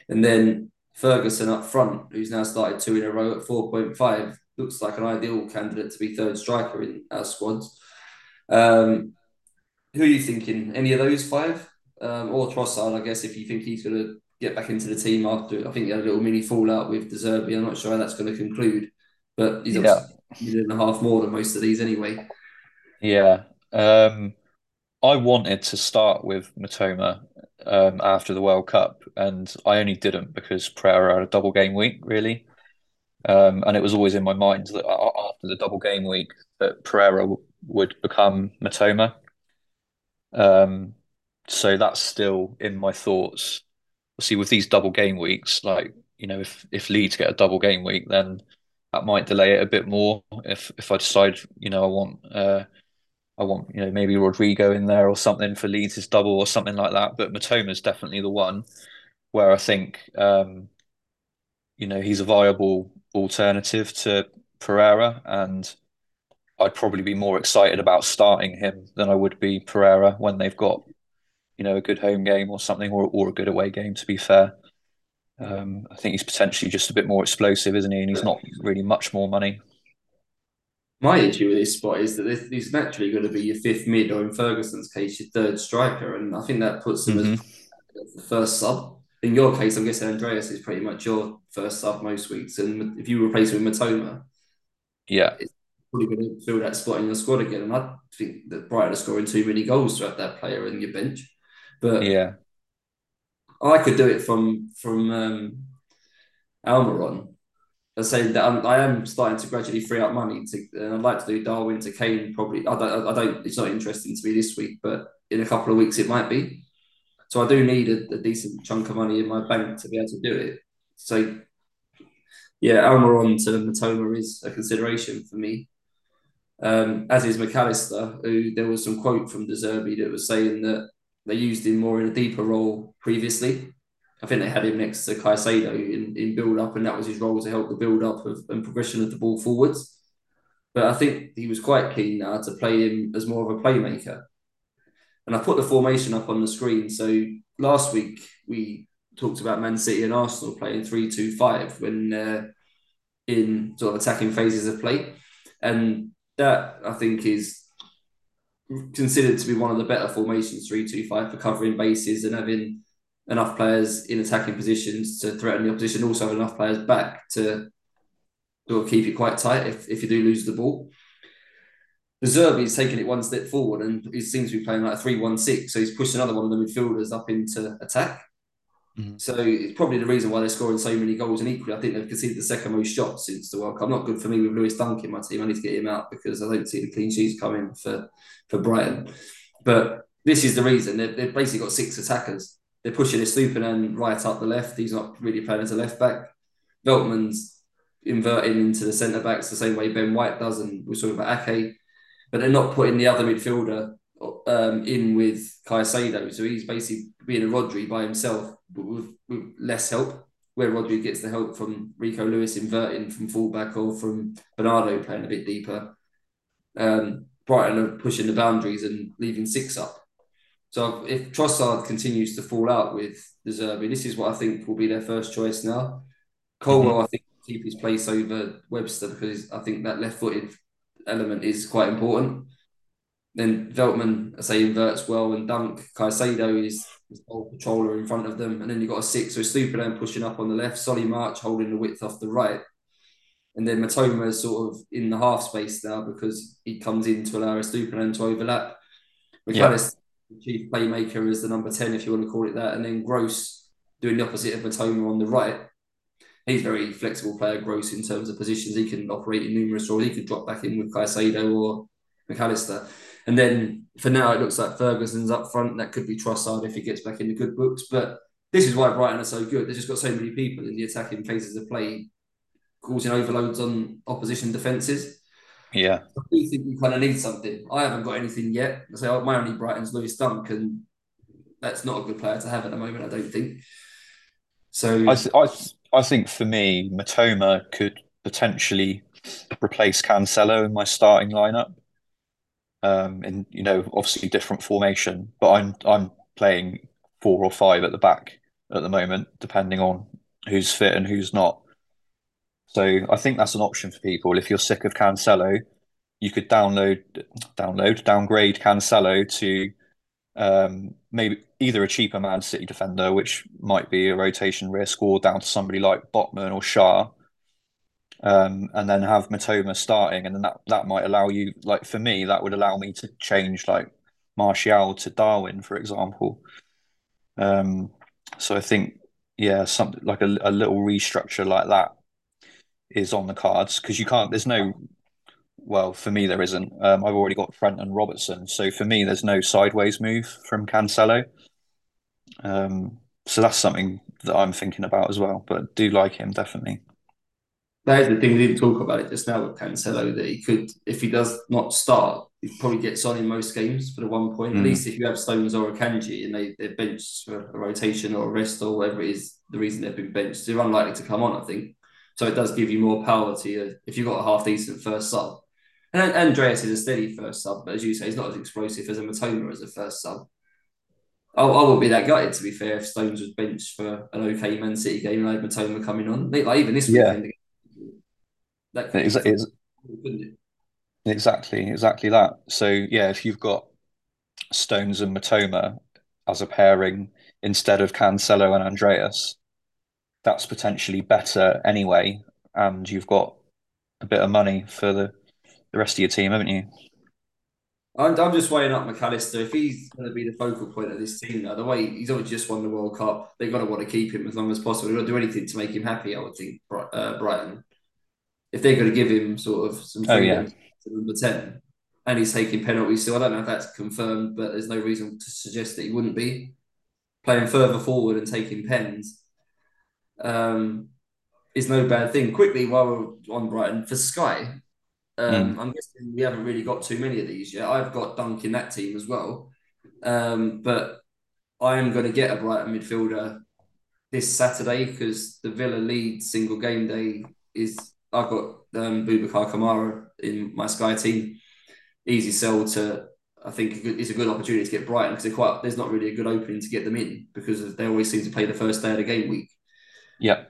and then Ferguson up front, who's now started two in a row at four point five, looks like an ideal candidate to be third striker in our squads. Um, who are you thinking? Any of those five, um, or Trossard? I guess if you think he's going to get back into the team after, I think he had a little mini fallout with De Zerbi. I'm not sure how that's going to conclude, but he's Yeah. a million and a half more than most of these anyway. Yeah. Um, I wanted to start with Mitoma um, after the World Cup, and I only didn't because Pereira had a double game week, really. Um, and it was always in my mind that after the double game week that Pereira would become Mitoma. Um, so that's still in my thoughts. See, with these double game weeks, like you know, if if Leeds get a double game week, then that might delay it a bit more. If if I decide, you know, I want uh, I want you know maybe Rodrigo in there or something for Leeds' double or something like that. But Mitoma is definitely the one where I think um, you know he's a viable alternative to Pereira, and I'd probably be more excited about starting him than I would be Pereira when they've got you know a good home game or something or or a good away game. To be fair. Um, I think he's potentially just a bit more explosive, isn't he? And he's not really much more money. My issue with this spot is that this, he's naturally going to be your fifth mid, or in Ferguson's case, your third striker, and I think that puts him mm-hmm. as the first sub. In your case, I'm guessing Andreas is pretty much your first sub most weeks, and if you replace him with Mitoma, yeah, it's probably going to fill that spot in your squad again. And I think that Brighton are scoring too many goals to have that player in your bench, but yeah, I could do it from from um, Almiron. I say that I'm, I am starting to gradually free up money to, and I'd like to do Darwin to Kane. Probably, I don't, I don't. It's not interesting to me this week, but in a couple of weeks it might be. So I do need a, a decent chunk of money in my bank to be able to do it. So yeah, Almiron to Mitoma is a consideration for me. Um, as is McAllister, who there was some quote from De Zerbi that was saying that they used him more in a deeper role previously. I think they had him next to Caicedo in, in build up, and that was his role to help the build up of, and progression of the ball forwards. But I think he was quite keen now to play him as more of a playmaker. And I put the formation up on the screen. So last week we talked about Man City and Arsenal playing 3 2 5 when uh, in sort of attacking phases of play. And that I think is considered to be one of the better formations, three two five for covering bases and having enough players in attacking positions to threaten the opposition, also enough players back to sort of keep it quite tight if, if you do lose the ball. Zerbi is taking it one step forward and he seems to be playing like a 3 1 6. So he's pushed another one of the midfielders up into attack. Mm-hmm. So it's probably the reason why they're scoring so many goals. And equally, I think they've conceded the second most shots since the World Cup. Not good for me with Lewis Dunk in my team. I need to get him out because I don't see the clean sheets coming for, for Brighton. But this is the reason. They've, they've basically got six attackers. They're pushing Estupiñán right up the left. He's not really playing as a left back. Veltman's inverting into the centre backs the same way Ben White does. And we're talking about Ake. But they're not putting the other midfielder um, in with Caicedo. So he's basically being a Rodri by himself with, with less help. Where Rodri gets the help from Rico Lewis inverting from fullback or from Bernardo playing a bit deeper. Um, Brighton are pushing the boundaries and leaving six up. So if Trossard continues to fall out with De Zerbi, this is what I think will be their first choice now. Colwill, mm-hmm. I think, keep his place over Webster because I think that left-footed element is quite important. Then Veltman, I say, inverts well, and Dunk Caicedo is the whole patroller in front of them, and then you've got a six, so Estupiñán pushing up on the left, Solly March holding the width off the right, and then Mitoma is sort of in the half space now because he comes in to allow Estupiñán to overlap. Mac Allister, yeah. Chief playmaker, is the number ten, if you want to call it that, and then Gross doing the opposite of Mitoma on the right. He's very flexible player, Gross, in terms of positions. He can operate in numerous roles. He could drop back in with Caicedo or McAllister. And then for now, it looks like Ferguson's up front. That could be Trossard if he gets back in the good books. But this is why Brighton are so good. They've just got so many people in the attacking phases of play, causing overloads on opposition defences. Yeah. I do think you kind of need something. I haven't got anything yet. I say oh, my only Brighton's Lewis Dunk, and that's not a good player to have at the moment, I don't think. So I, th- I, th- I think for me, Mitoma could potentially replace Cancelo in my starting lineup um, in you know obviously different formation. But I'm I'm playing four or five at the back at the moment, depending on who's fit and who's not. So I think that's an option for people. If you're sick of Cancelo, you could download, download, downgrade Cancelo to um, maybe either a cheaper Man City defender, which might be a rotation risk, or down to somebody like Botman or Schär, um, and then have Mitoma starting, and then that that might allow you, like for me, that would allow me to change like Martial to Darwin, for example. Um, so I think, yeah, something like a, a little restructure like that is on the cards because you can't. There's no well, for me there isn't. Um, I've already got Trent and Robertson, so for me there's no sideways move from Cancelo. Um, so that's something that I'm thinking about as well. But do like him definitely. That is the thing we didn't talk about it just now with Cancelo that he could, if he does not start, he probably gets on in most games for the one point. Mm. At least if you have Stones or Akanji and they, they're benched for a rotation or a rest or whatever it is, the reason they've been benched, they're unlikely to come on, I think. So it does give you more power to you if you've got a half decent first sub. And Andreas is a steady first sub, but as you say, he's not as explosive as a Mitoma as a first sub. I, I would be that gutted to be fair if Stones was benched for an okay Man City game and I had Mitoma coming on. Like even this yeah. weekend, that is, is, exactly exactly that. So yeah, if you've got Stones and Mitoma as a pairing instead of Cancelo and Andreas, that's potentially better anyway. And you've got a bit of money for the, the rest of your team, haven't you? I'm, I'm just weighing up McAllister. If he's going to be the focal point of this team now, the way he's obviously just won the World Cup, they've got to want to keep him as long as possible. They've got to do anything to make him happy, I would think, uh, Brighton. If they're going to give him sort of some freedom oh, yeah. to number 10, and he's taking penalties still, I don't know if that's confirmed, but there's no reason to suggest that he wouldn't be. Playing further forward and taking pens um, is no bad thing. Quickly, while we're on Brighton, for Sky, um, mm. I'm guessing we haven't really got too many of these yet. I've got Dunk in that team as well. Um, but I am going to get a Brighton midfielder this Saturday because the Villa lead single game day is I've got um, Boubacar Kamara in my Sky team. Easy sell to I think it's a good opportunity to get Brighton because quite there's not really a good opening to get them in because they always seem to play the first day of the game week. Yeah.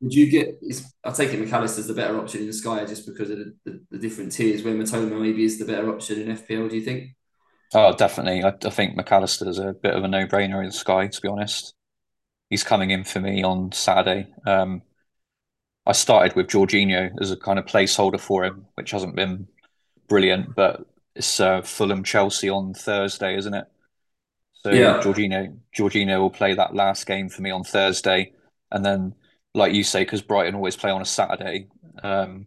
Would you get? I take it McAllister's the better option in the Sky just because of the, the, the, different tiers. Where Mitoma maybe is the better option in FPL. Do you think? Oh, definitely. I, I think McAllister's a bit of a no-brainer in the Sky. To be honest, he's coming in for me on Saturday. Um, I started with Jorginho as a kind of placeholder for him, which hasn't been brilliant, but it's uh, Fulham Chelsea on Thursday, isn't it? So yeah. Jorginho Jorginho will play that last game for me on Thursday, and then like you say, because Brighton always play on a Saturday. Um,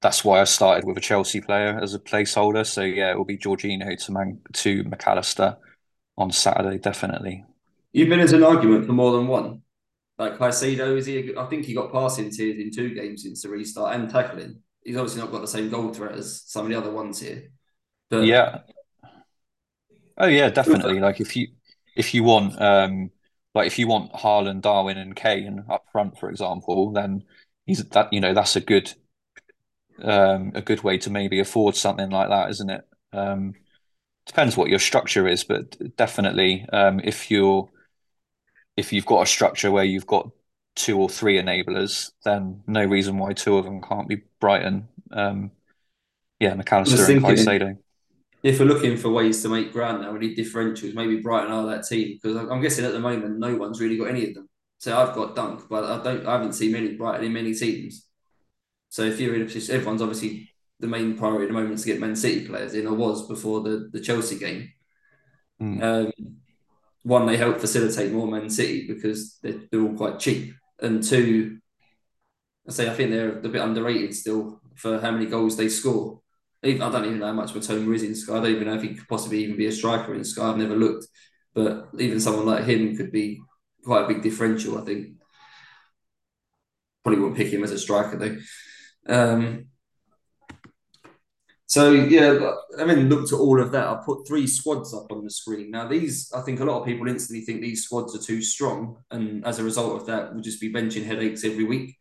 that's why I started with a Chelsea player as a placeholder. So yeah, it will be Jorginho to Man- to Mac Allister on Saturday, definitely. You've been as an argument for more than one. Like Caicedo, is he? I think he got passing tiers in two games since the restart and tackling. He's obviously not got the same goal threat as some of the other ones here. But yeah. Oh yeah, definitely. Like if you if you want um like if you want Haaland, Darwin, and Kane up front, for example, then he's that you know that's a good um, a good way to maybe afford something like that, isn't it? Um, depends what your structure is, but definitely um, if you're if you've got a structure where you've got two or three enablers, then no reason why two of them can't be Brighton. Um, yeah, Mac Allister and Caicedo if we're looking for ways to make ground now, we need differentials. Maybe Brighton are that team because I'm guessing at the moment no one's really got any of them. So I've got Dunk, but I don't. I haven't seen many Brighton in many teams. So if you're in a position, everyone's obviously the main priority at the moment is to get Man City players in, or was before the the Chelsea game. Mm. Um, one, they help facilitate more Man City because they're, they're all quite cheap, and two, I say I think they're a bit underrated still for how many goals they score. Even, I don't even know how much Mitoma is in Sky. I don't even know if he could possibly even be a striker in Sky. I've never looked, but even someone like him could be quite a big differential. I think probably won't pick him as a striker though. Um, so yeah, I mean, looked at all of that. I put three squads up on the screen. Now these, I think a lot of people instantly think these squads are too strong, and as a result of that, we'll just be benching headaches every week.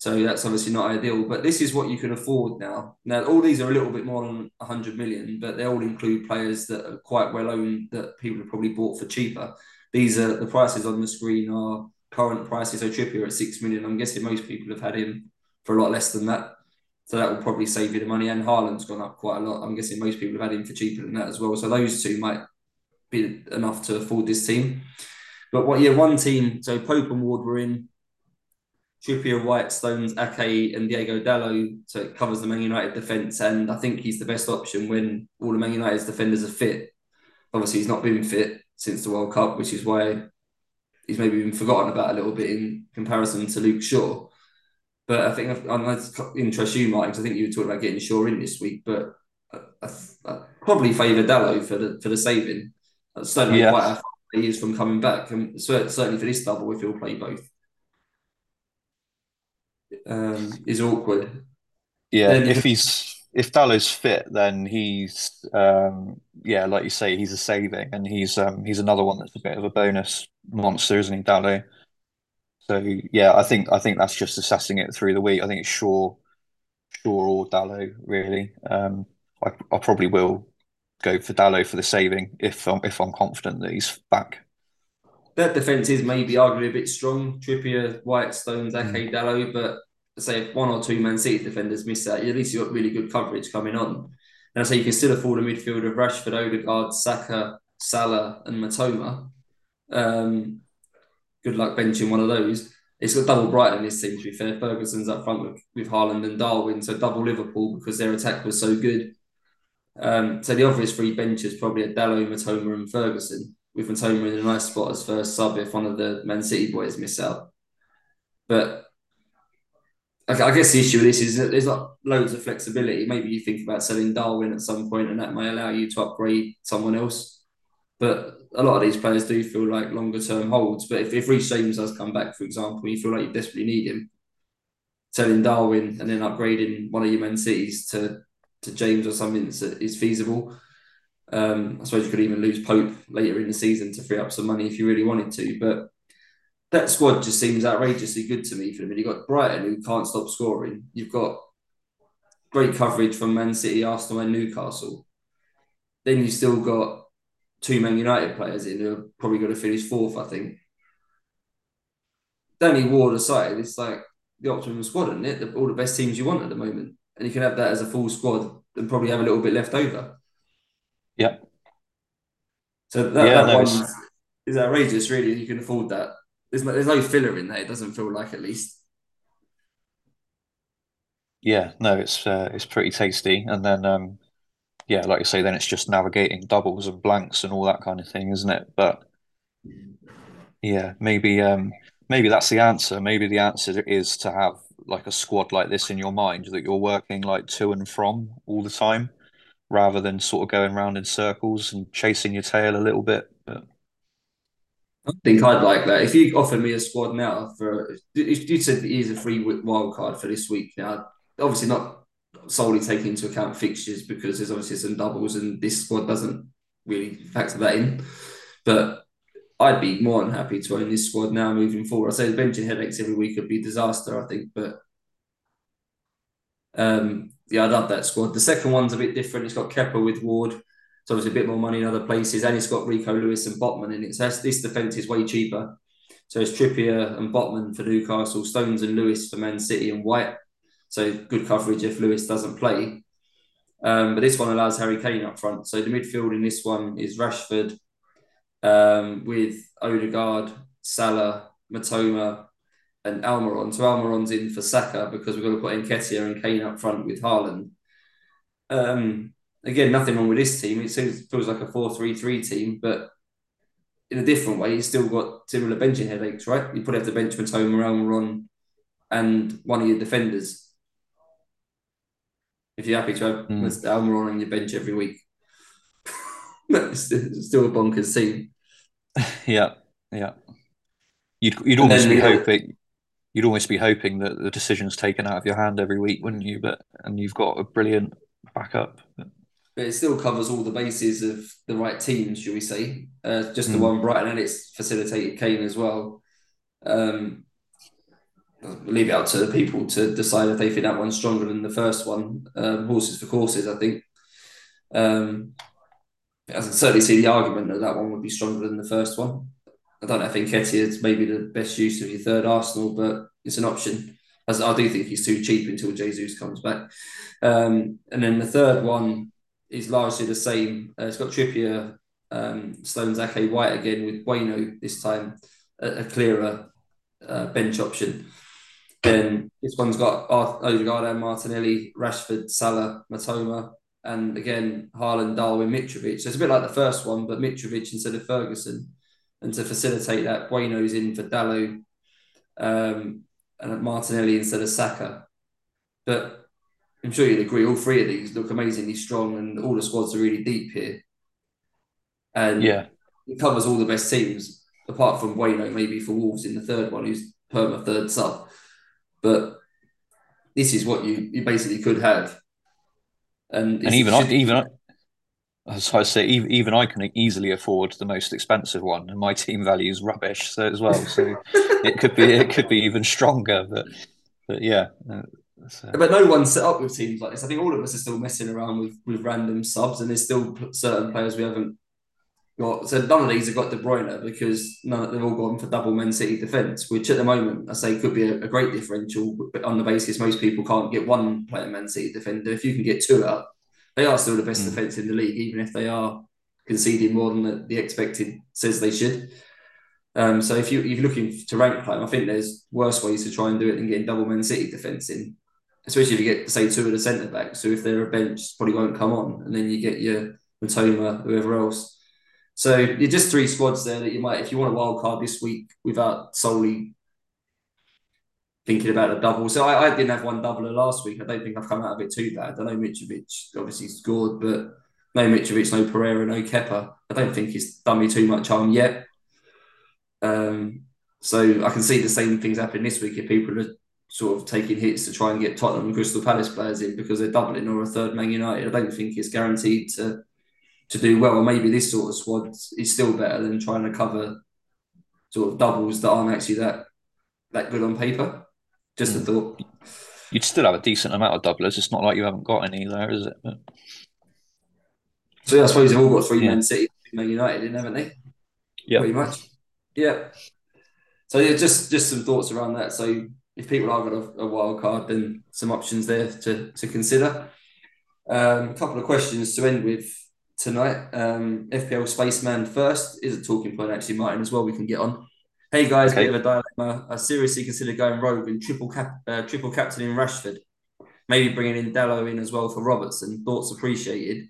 So that's obviously not ideal, but this is what you can afford now. Now, all these are a little bit more than 100 million, but they all include players that are quite well owned that people have probably bought for cheaper. These are the prices on the screen are current prices. So Trippier at 6 million. I'm guessing most people have had him for a lot less than that. So that will probably save you the money. And Haaland's gone up quite a lot. I'm guessing most people have had him for cheaper than that as well. So those two might be enough to afford this team. But what, yeah, one team. So Pope and Ward were in. Trippier, White, Stones, Ake, and Diego Dalot. So it covers the Man United defence, and I think he's the best option when all the Man United's defenders are fit. Obviously, he's not been fit since the World Cup, which is why he's maybe been forgotten about a little bit in comparison to Luke Shaw. But I think I know it's interest you, Mike, because I think you were talking about getting Shaw in this week, but I, I, I probably favour Dalot for the for the saving. Don't know Yeah. quite far he is from coming back, and cer- certainly for this double, if he'll play both, um, is awkward. Yeah, Then if he's if Dalot's fit, then he's um yeah, like you say, he's a saving and he's um he's another one that's a bit of a bonus monster, isn't he, Dalot? So yeah, I think I think that's just assessing it through the week. I think it's Shaw, Shaw or Dalot, really. Um I I probably will go for Dalot for the saving if I'm if I'm confident that he's back. That defence is maybe arguably a bit strong. Trippier, White, Stones, Ake, Dalot, but say if one or two Man City defenders miss that, at least you've got really good coverage coming on. And I say you can still afford a midfield of Rashford, Odegaard, Saka, Salah, and Mitoma. Um, good luck benching one of those. It's got double Brighton this team, to be fair. Ferguson's up front with, with Haaland and Darwin, so double Liverpool because their attack was so good. Um, so the obvious three benches probably are Dalot, Mitoma, and Ferguson, with Mitoma in a nice spot as first sub if one of the Man City boys miss out. But I I guess the issue with this is that there's not loads of flexibility. Maybe you think about selling Darwin at some point, and that may allow you to upgrade someone else. But a lot of these players do feel like longer term holds. But if, if Reece James does come back, for example, you feel like you desperately need him, selling Darwin and then upgrading one of your Man Cities to to James or something that is feasible. Um, I suppose you could even lose Pope later in the season to free up some money if you really wanted to. But that squad just seems outrageously good to me for them. You've got Brighton who can't stop scoring. You've got great coverage from Man City, Arsenal, and Newcastle. Then you've still got two Man United players in who are probably going to finish fourth, I think. Danny Ward aside, it's like the optimum squad, isn't it? All the best teams you want at the moment. And you can have that as a full squad and probably have a little bit left over. Yeah. So that, Yeah, that no, one it's- is outrageous, really. You can afford that. There's no, there's no filler in there, it doesn't feel like at least. Yeah, no, it's uh, it's pretty tasty. And then um yeah, like you say, then it's just navigating doubles and blanks and all that kind of thing, isn't it? But yeah, maybe um maybe that's the answer. Maybe the answer is to have like a squad like this in your mind that you're working like to and from all the time, rather than sort of going round in circles and chasing your tail a little bit. But I think I'd like that. If you offered me a squad now for, if you said he's a free wild card for this week now, obviously not solely taking into account fixtures because there's obviously some doubles and this squad doesn't really factor that in. But I'd be more than happy to own this squad now moving forward. I say the benching headaches every week would be disaster, I think, but um, yeah, I love that squad. The second one's a bit different. It's got Kepa with Ward. It's obviously a bit more money in other places, and it's got Rico Lewis and Botman in it. So this defence is way cheaper. So it's Trippier and Botman for Newcastle, Stones and Lewis for Man City, and White. So good coverage if Lewis doesn't play. Um, but this one allows Harry Kane up front. So the midfield in this one is Rashford um, with Odegaard, Salah, Mitoma, and Almiron. So Almiron's in for Saka because we're going to put Nketiah and Kane up front with Haaland. Um, again, nothing wrong with this team. It seems, feels like a 4-3-3 team, but in a different way, you've still got similar benching headaches, right? You probably have to bench Mitoma, Almiron, and one of your defenders. If you're happy to have Mm. Almiron on your bench every week. it's still a bonkers team. yeah, yeah. You'd you'd almost be hoping you'd almost be hoping that the decision's taken out of your hand every week, wouldn't you? But and you've got a brilliant backup. but it still covers all the bases of the right teams, should we say? Uh, just the Mm. one Brighton, and it's facilitated Kane as well. Um, I'll leave it up to the people to decide if they think that one's stronger than the first one. Um, horses for courses, I think. Um, I can certainly see the argument that that one would be stronger than the first one. I don't know if Nketiah is maybe the best use of your third Arsenal, but it's an option. As I do think he's too cheap until Jesus comes back. Um, and then the third one is largely the same. Uh, it's got Trippier, um, Stones, Ake, White again with Bueno this time, a, a clearer uh, bench option. Then this one's got Ar- Odegaard and Martinelli, Rashford, Salah, Mitoma, and again Haaland, Darwin, Mitrovic. So it's a bit like the first one, but Mitrovic instead of Ferguson. And to facilitate that, Bueno's in for Dalot, um, and Martinelli instead of Saka. But I'm sure you'd agree, all three of these look amazingly strong, and all the squads are really deep here. And yeah, it covers all the best teams, apart from Bueno, maybe for Wolves in the third one, who's perma third sub. But this is what you you basically could have. And, and even should... even as I say, even, even I can easily afford the most expensive one, and my team value is rubbish. So as well, so it could be it could be even stronger. But but yeah. Uh, so. But no one's set up with teams like this. I think all of us are still messing around with, with random subs, and there's still certain players we haven't got. So none of these have got De Bruyne because none, of they've all gone for double Man City defence, which at the moment I say could be a, a, great differential. But on the basis most people can't get one player Man City defender, if you can get two out, they are still the best mm. defence in the league, even if they are conceding more than the, the expected says they should. Um, so if you if you're looking to rank them, I think there's worse ways to try and do it than getting double Man City defence in, especially if you get say two of the centre backs. So if they're a bench, probably won't come on, and then you get your Mitoma, whoever else. So you're just three squads there that you might, if you want a wild card this week, without solely thinking about the double. So I, I didn't have one doubler last week. I don't think I've come out of it too bad. I know Mitrovic obviously scored, but no Mitrovic, no Pereira, no Kepa. I don't think he's done me too much harm yet. Um, so I can see the same things happen this week if people are sort of taking hits to try and get Tottenham and Crystal Palace players in because they're doubling or a third Man United. I don't think it's guaranteed to to do well. Or maybe this sort of squad is still better than trying to cover sort of doubles that aren't actually that that good on paper. Just a hmm. thought. You'd still have a decent amount of doublers. It's not like you haven't got any there, is it? But... So yeah, I suppose they've all got three yeah. Man City, Man United in, haven't they? Yeah, pretty much. Yeah. So yeah, just just some thoughts around that. So if people are got a, a wild card, then some options there to to consider. Um, a couple of questions to end with tonight. Um, FPL Spaceman first is a talking point actually, Martin, as well. We can get on. Hey guys, okay. bit of a dilemma. I seriously consider going rogue and triple cap, uh, triple captain in Rashford. Maybe bringing in Dalot in as well for Robertson. Thoughts appreciated.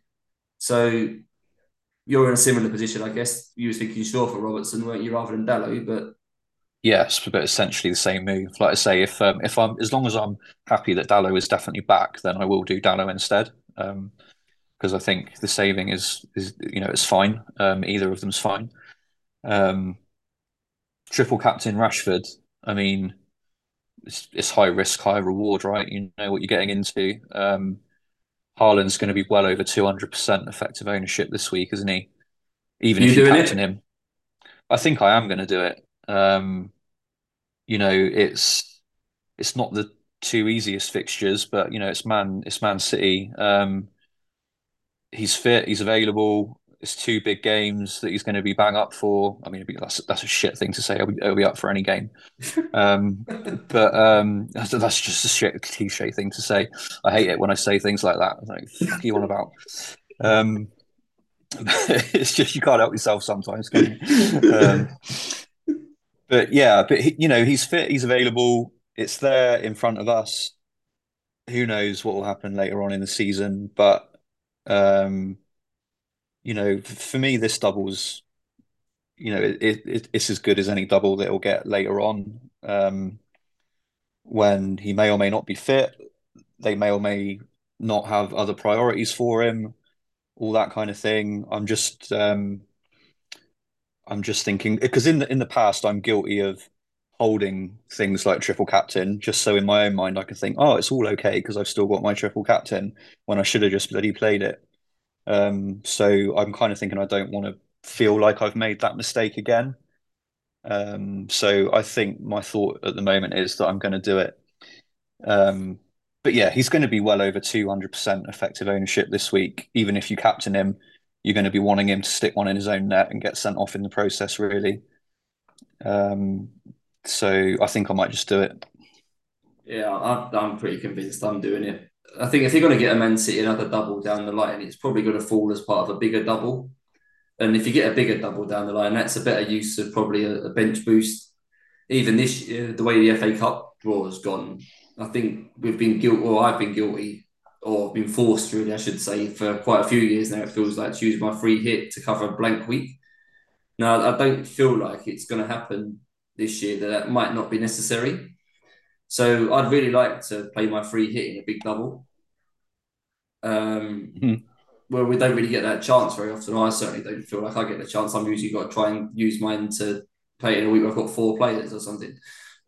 So you're in a similar position, I guess. You were thinking Shaw for Robertson, weren't you, rather than Dalot? But yes, but essentially the same move. Like I say, if um, if I'm as long as I'm happy that Dalot is definitely back, then I will do Dalot instead. Um, because I think the saving is is you know it's fine. Um, either of them's fine. Um, triple captain Rashford. I mean, it's, it's high risk, high reward, right? You know what you're getting into. Um, Haaland's going to be well over two hundred percent effective ownership this week, isn't he? Even you if you captain it? him, I think I am going to do it. Um, you know, it's it's not the two easiest fixtures, but you know, it's man, it's Man City. Um, he's fit, he's available. It's two big games that he's going to be bang up for. I mean, that's that's a shit thing to say. He'll be, he'll be up for any game, um, but um, that's, that's, just a shit cliche thing to say. I hate it when I say things like that. like, fuck you on about? Um, it's just you can't help yourself sometimes, can you? Um, but yeah, but he, you know, he's fit, he's available. It's there in front of us. Who knows what will happen later on in the season? But um, you know, for me, this doubles. You know, it, it, it's as good as any double that he'll get later on. Um, when he may or may not be fit, they may or may not have other priorities for him, all that kind of thing. I'm just, um, I'm just thinking because in the in the past, I'm guilty of holding things like triple captain just so in my own mind I can think, oh, it's all okay because I've still got my triple captain when I should have just bloody played it. Um, so I'm kind of thinking I don't want to feel like I've made that mistake again. Um, so I think my thought at the moment is that I'm going to do it. Um, but yeah, he's going to be well over 200% effective ownership this week. Even if you captain him, you're going to be wanting him to stick one in his own net and get sent off in the process, really. Um, so I think I might just do it. Yeah, I'm, I'm pretty convinced I'm doing it. I think if you're going to get a Man City another double down the line, it's probably going to fall as part of a bigger double. And if you get a bigger double down the line, that's a better use of probably a, a bench boost. Even this year, the way the FA Cup draw has gone, I think we've been guilty, or I've been guilty, or been forced, really, I should say, for quite a few years now. It feels like to use my free hit to cover a blank week. Now, I don't feel like it's going to happen this year that that might not be necessary. So I'd really like to play my free hit in a big double. Um, mm-hmm. Well, we don't really get that chance very often. I certainly don't feel like I get the chance. I'm usually got to try and use mine to play in a week. I've got four players or something,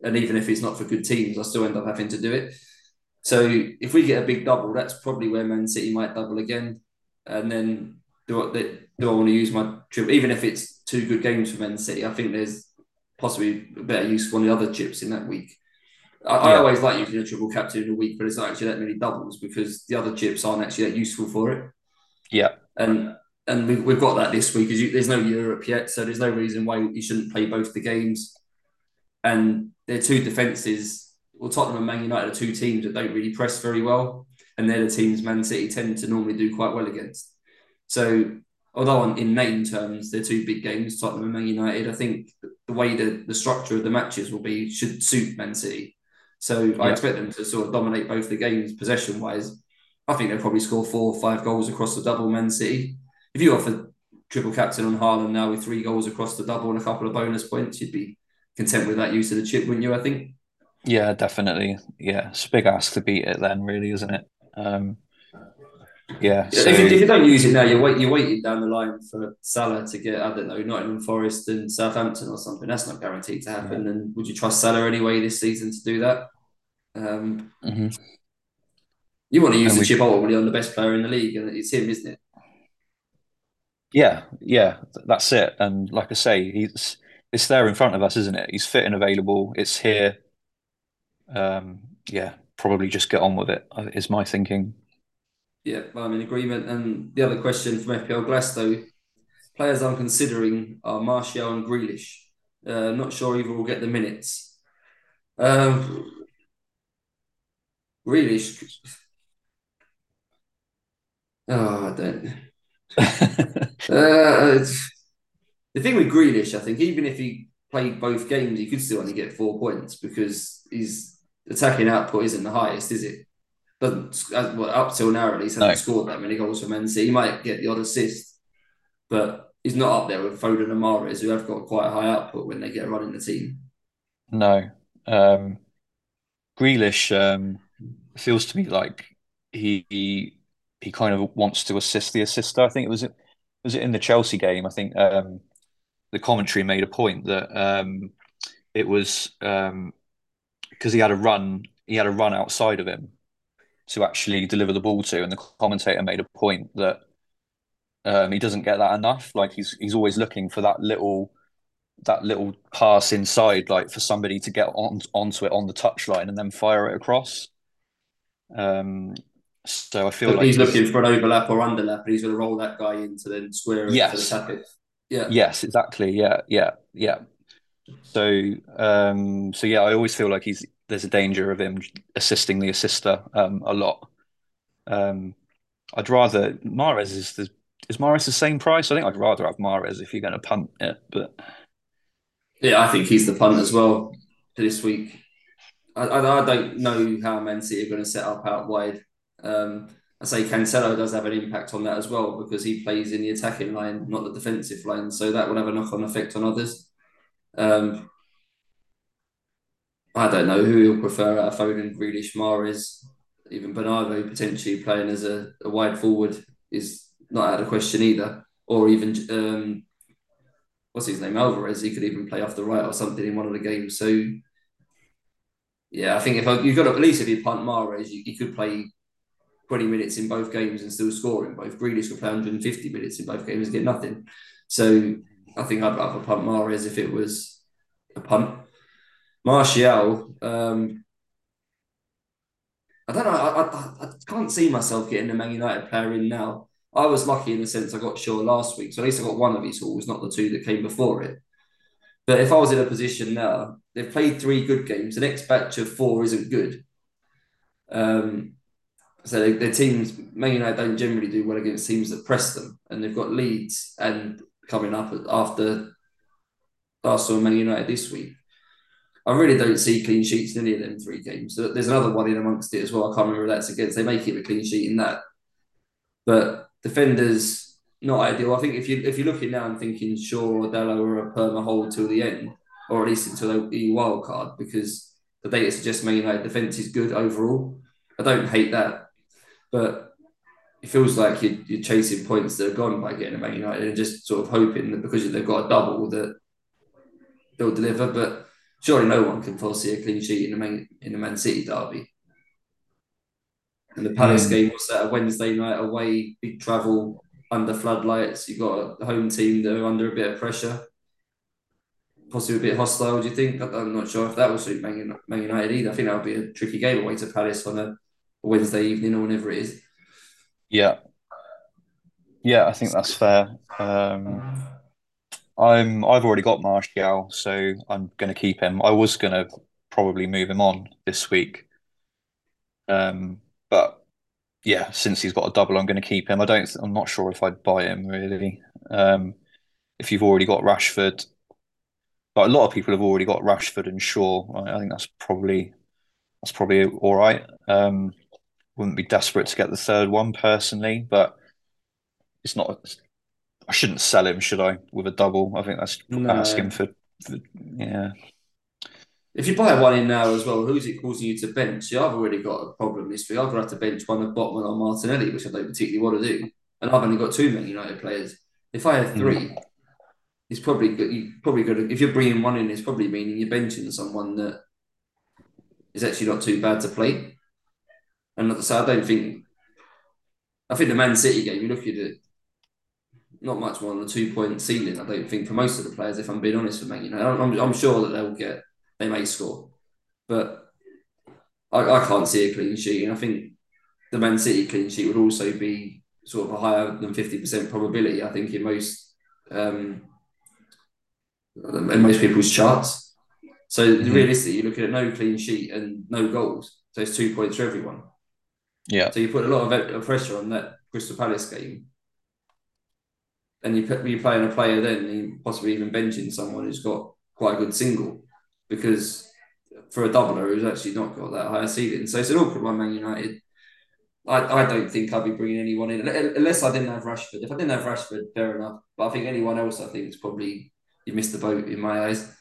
and even if it's not for good teams, I still end up having to do it. So if we get a big double, that's probably where Man City might double again. And then do I, do I want to use my triple? Even if it's two good games for Man City, I think there's possibly a better use for one of the other chips in that week. I, yeah. I always like using a triple captain in a week, but it's not actually that many doubles because the other chips aren't actually that useful for it. Yeah. And and we've, we've got that this week. Because there's no Europe yet, so there's no reason why you shouldn't play both the games. And they're two defenses. Well, Tottenham and Man United are two teams that don't really press very well, and they're the teams Man City tend to normally do quite well against. So, although in name terms they're two big games, Tottenham and Man United, I think the way the, the structure of the matches will be should suit Man City. So yeah. I expect them to sort of dominate both the games possession wise. I think they'll probably score four or five goals across the double Man City. If you offer triple captain on Haaland now with three goals across the double and a couple of bonus points, you'd be content with that use of the chip, wouldn't you? I think. Yeah, definitely. Yeah, it's a big ask to beat it then, really, isn't it? Um, yeah. So... If, you, if, you, don't use it now, you're wait, you're waiting down the line for Salah to get I don't know Nottingham Forest and Southampton or something. That's not guaranteed to happen. Yeah. And would you trust Salah anyway this season to do that? Um, mm-hmm. You want to use and the we... chip ultimately on the best player in the league, and it's him, isn't it? Yeah, yeah, that's it. And like I say, he's it's there in front of us, isn't it? He's fit and available. It's here. Um, yeah, probably just get on with it. Uh, my thinking. Yeah, I'm in agreement. And the other question from FPL Glasto, players I'm considering are Martial and Grealish. Uh, not sure either will get the minutes. Um, Grealish. Oh, I don't. uh, the thing with Grealish, I think, even if he played both games, he could still only get four points because his attacking output isn't the highest, is it? Doesn't well, up till now at least hasn't no. scored that many goals for Man City. He might get the odd assist, but he's not up there with Foden and Mahrez, who have got quite a high output when they get a run in the team. No, um, Grealish um, feels to me like he, he he kind of wants to assist the assister. I think it was it was it in the Chelsea game. I think um, the commentary made a point that um, it was because um, he had a run he had a run outside of him to actually deliver the ball to, and the commentator made a point that um, he doesn't get that enough. Like he's he's always looking for that little that little pass inside, like for somebody to get on onto it on the touchline and then fire it across. Um, so I feel but like he's, looking for an overlap or underlap, and he's going to roll that guy into then square it yes. for the tap Yeah. Yes, exactly. Yeah, yeah, yeah. So, um, so yeah, I always feel like he's there's a danger of him assisting the assister um, a lot. Um, I'd rather Mahrez is the is Mahrez the same price? I think I'd rather have Mahrez if you're going to punt it, but yeah, I think he's the punt as well for this week. I, I, I don't know how Man City are going to set up out wide. Um, I say Cancelo does have an impact on that as well because he plays in the attacking line, not the defensive line. So that will have a knock on effect on others. Um, I don't know who you'll prefer out of Foden, Grealish, Mahrez, even Bernardo potentially playing as a, a, wide forward is not out of question either. Or even, um, what's his name, Alvarez, he could even play off the right or something in one of the games. So, yeah, I think if I, you've got to, at least if you punt Mahrez, you, you could play 20 minutes in both games and still scoring. Both Grealish could play 150 minutes in both games and get nothing. So I think I'd rather punt Mahrez if it was a punt. Martial, um, I don't know. I, I, I can't see myself getting a Man United player in now. I was lucky in the sense I got Shaw last week, so at least I got one of his hauls, not the two that came before it. But if I was in a position now, they've played three good games. The next batch of four isn't good. Um, so their teams, Man United don't generally do well against teams that press them, and they've got Leeds and coming up after Arsenal and Man United this week. I really don't see clean sheets in any of them three games. There's another one in amongst it as well. I can't remember that's against. They make it a clean sheet in that, but defenders not ideal. I think if you if you're looking now and thinking Shaw or Dalot or a perma hold till the end, or at least until the wild card, because the data suggests Man United defence is good overall. I don't hate that, but it feels like you're, you're chasing points that are gone by getting a Man United and just sort of hoping that because they've got a double that they'll deliver. But surely no one can foresee a clean sheet in the Man, in the Man City derby. And the Palace mm. game was that a Wednesday night away, big travel under floodlights. You've got a home team that are under a bit of pressure, possibly a bit hostile. Do you think? I'm not sure if that will suit Man United either. I think that would be a tricky game away to Palace on a Wednesday evening or whenever it is. Yeah, yeah, I think that's fair. Um, I'm I've already got Martial, so I'm going to keep him. I was going to probably move him on this week, um, but yeah, since he's got a double, I'm going to keep him. I don't. I'm not sure if I'd buy him really. Um, if you've already got Rashford, but a lot of people have already got Rashford and Shaw. I think that's probably that's probably all right. Um, wouldn't be desperate to get the third one personally, but it's not. I shouldn't sell him, should I? With a double, I think that's no. asking for, for, yeah. If you buy one in now as well, who's it causing you to bench? Yeah, I've already got a problem this week. I've got to bench one of Botman or Martinelli, which I don't particularly want to do, and I've only got two Man United players. If I have three, mm. it's probably good. You probably got to, if you're bringing one in, it's probably meaning you're benching someone that is actually not too bad to play. And so I don't think. I think the Man City game, you look at it, not much more than a two point ceiling. I don't think for most of the players, if I'm being honest with Man United, I'm, I'm sure that they'll get, they may score, but I, I can't see a clean sheet. And I think the Man City clean sheet would also be sort of a higher than fifty percent probability. I think in most um, in most people's charts. So mm-hmm. realistically, you're looking at no clean sheet and no goals. So it's two points for everyone. Yeah. So you put a lot of pressure on that Crystal Palace game, and you put, you're playing a player then, possibly even benching someone who's got quite a good single, because for a doubler who's actually not got that higher ceiling. So it's an awkward one, Man United. I, I don't think I'd be bringing anyone in unless I didn't have Rashford. If I didn't have Rashford, fair enough. But I think anyone else, I think, is probably you missed the boat in my eyes.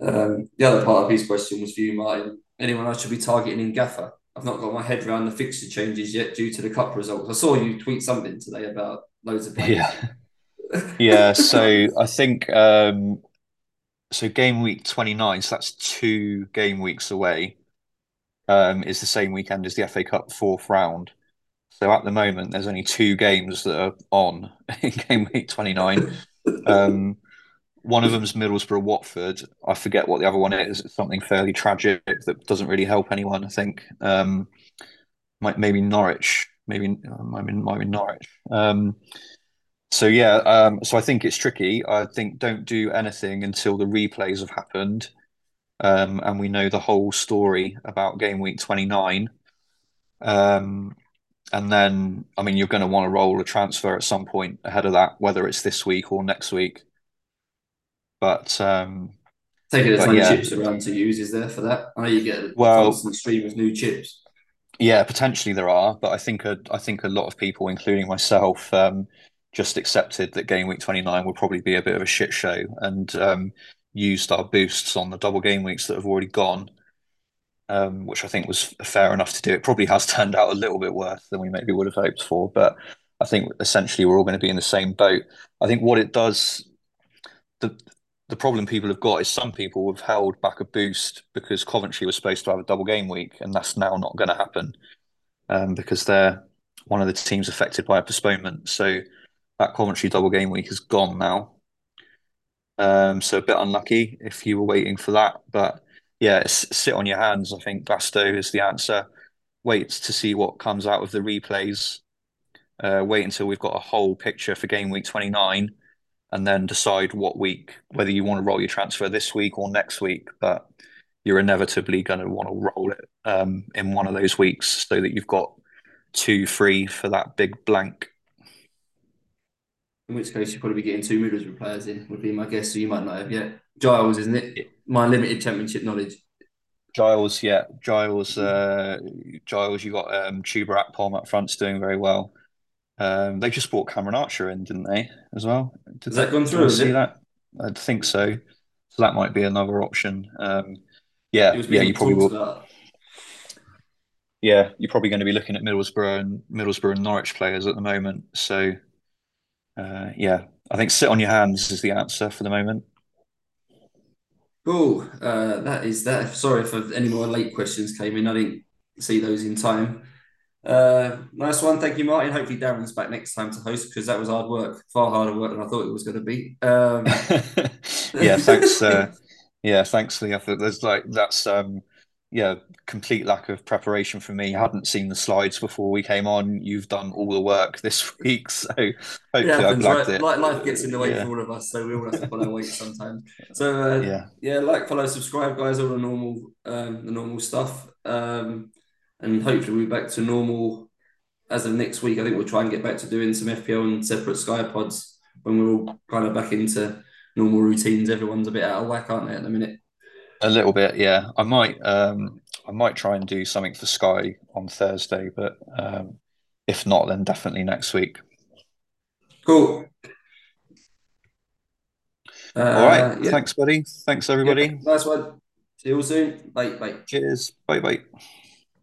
Um, the other part of his question was for you, Martin. Anyone I should be targeting in Gaffer? I've not got my head around the fixture changes yet due to the cup results. I saw you tweet something today about loads of players. Yeah. yeah, so I think um, so game week 29, so that's two game weeks away, um, is the same weekend as the FA Cup fourth round. So at the moment, there's only two games that are on in game week 29. Um, one of them's Middlesbrough Watford. I forget what the other one is. It's something fairly tragic that doesn't really help anyone. I think um, might maybe Norwich, maybe might be, might be Norwich. Um, so yeah, um, so I think it's tricky. I think don't do anything until the replays have happened, um, and we know the whole story about game week twenty nine. Um, and then, I mean, you're going to want to roll a transfer at some point ahead of that, whether it's this week or next week. But um, take it as many yeah. chips around to use. Is there for that? I know you get a well, constant stream of new chips. Yeah, potentially there are, but I think a, I think a lot of people, including myself, um, just accepted that game week 29 will probably be a bit of a shit show and um, used our boosts on the double game weeks that have already gone, um, which I think was fair enough to do. It probably has turned out a little bit worse than we maybe would have hoped for, but I think essentially we're all going to be in the same boat. I think what it does, the the problem people have got is some people have held back a boost because Coventry was supposed to have a double game week, and that's now not going to happen um, because they're one of the teams affected by a postponement. So that Coventry double game week is gone now. Um, so a bit unlucky if you were waiting for that, but yeah, sit on your hands. I think Glasto is the answer. Wait to see what comes out of the replays. Uh, wait until we've got a whole picture for game week twenty nine and then decide what week whether you want to roll your transfer this week or next week. But you're inevitably going to want to roll it um, in one of those weeks so that you've got two free for that big blank. In which case, you'll probably be getting two Middlesbrough players in, would be my guess. So you might not have yet. Giles, isn't it? My limited championship knowledge. Giles, yeah, Giles, uh, Giles. You got um, Chuba Akpom up front's doing very well. Um, they just brought Cameron Archer in, didn't they, as well? Did Has that, gone through? See that? I think so. so that might be another option. Um, yeah, yeah, you probably will. Yeah, you're probably going to be looking at Middlesbrough and Middlesbrough and Norwich players at the moment. So, uh, yeah, I think sit on your hands is the answer for the moment. Cool. Uh, that is that. Sorry if any more late questions came in. I didn't see those in time. Uh, nice one. Thank you, Martin. Hopefully, Darren's back next time to host because that was hard work, far harder work than I thought it was going to be. Um... yeah, thanks. Uh, yeah, thanks for the effort. There's like that's um, yeah, complete lack of preparation for me. I hadn't seen the slides before we came on. You've done all the work this week, so hopefully yeah, I blagged right? it. Like life gets in the way yeah. for all of us, so we all have to follow weight sometimes. So uh, yeah, yeah, like, follow, subscribe, guys. All the normal, um, the normal stuff, um, and hopefully we'll be back to normal as of next week. I think we'll try and get back to doing some FPL and separate Sky pods when we're all kind of back into normal routines. Everyone's a bit out of whack, aren't they, at the minute? A little bit, yeah. I might, um, I might try and do something for Sky on Thursday, but um, if not, then definitely next week. Cool. Uh, All right. Yeah. Thanks, buddy. Thanks, everybody. Yeah, nice one. See you all soon. Bye. Bye. Cheers. Bye. Bye.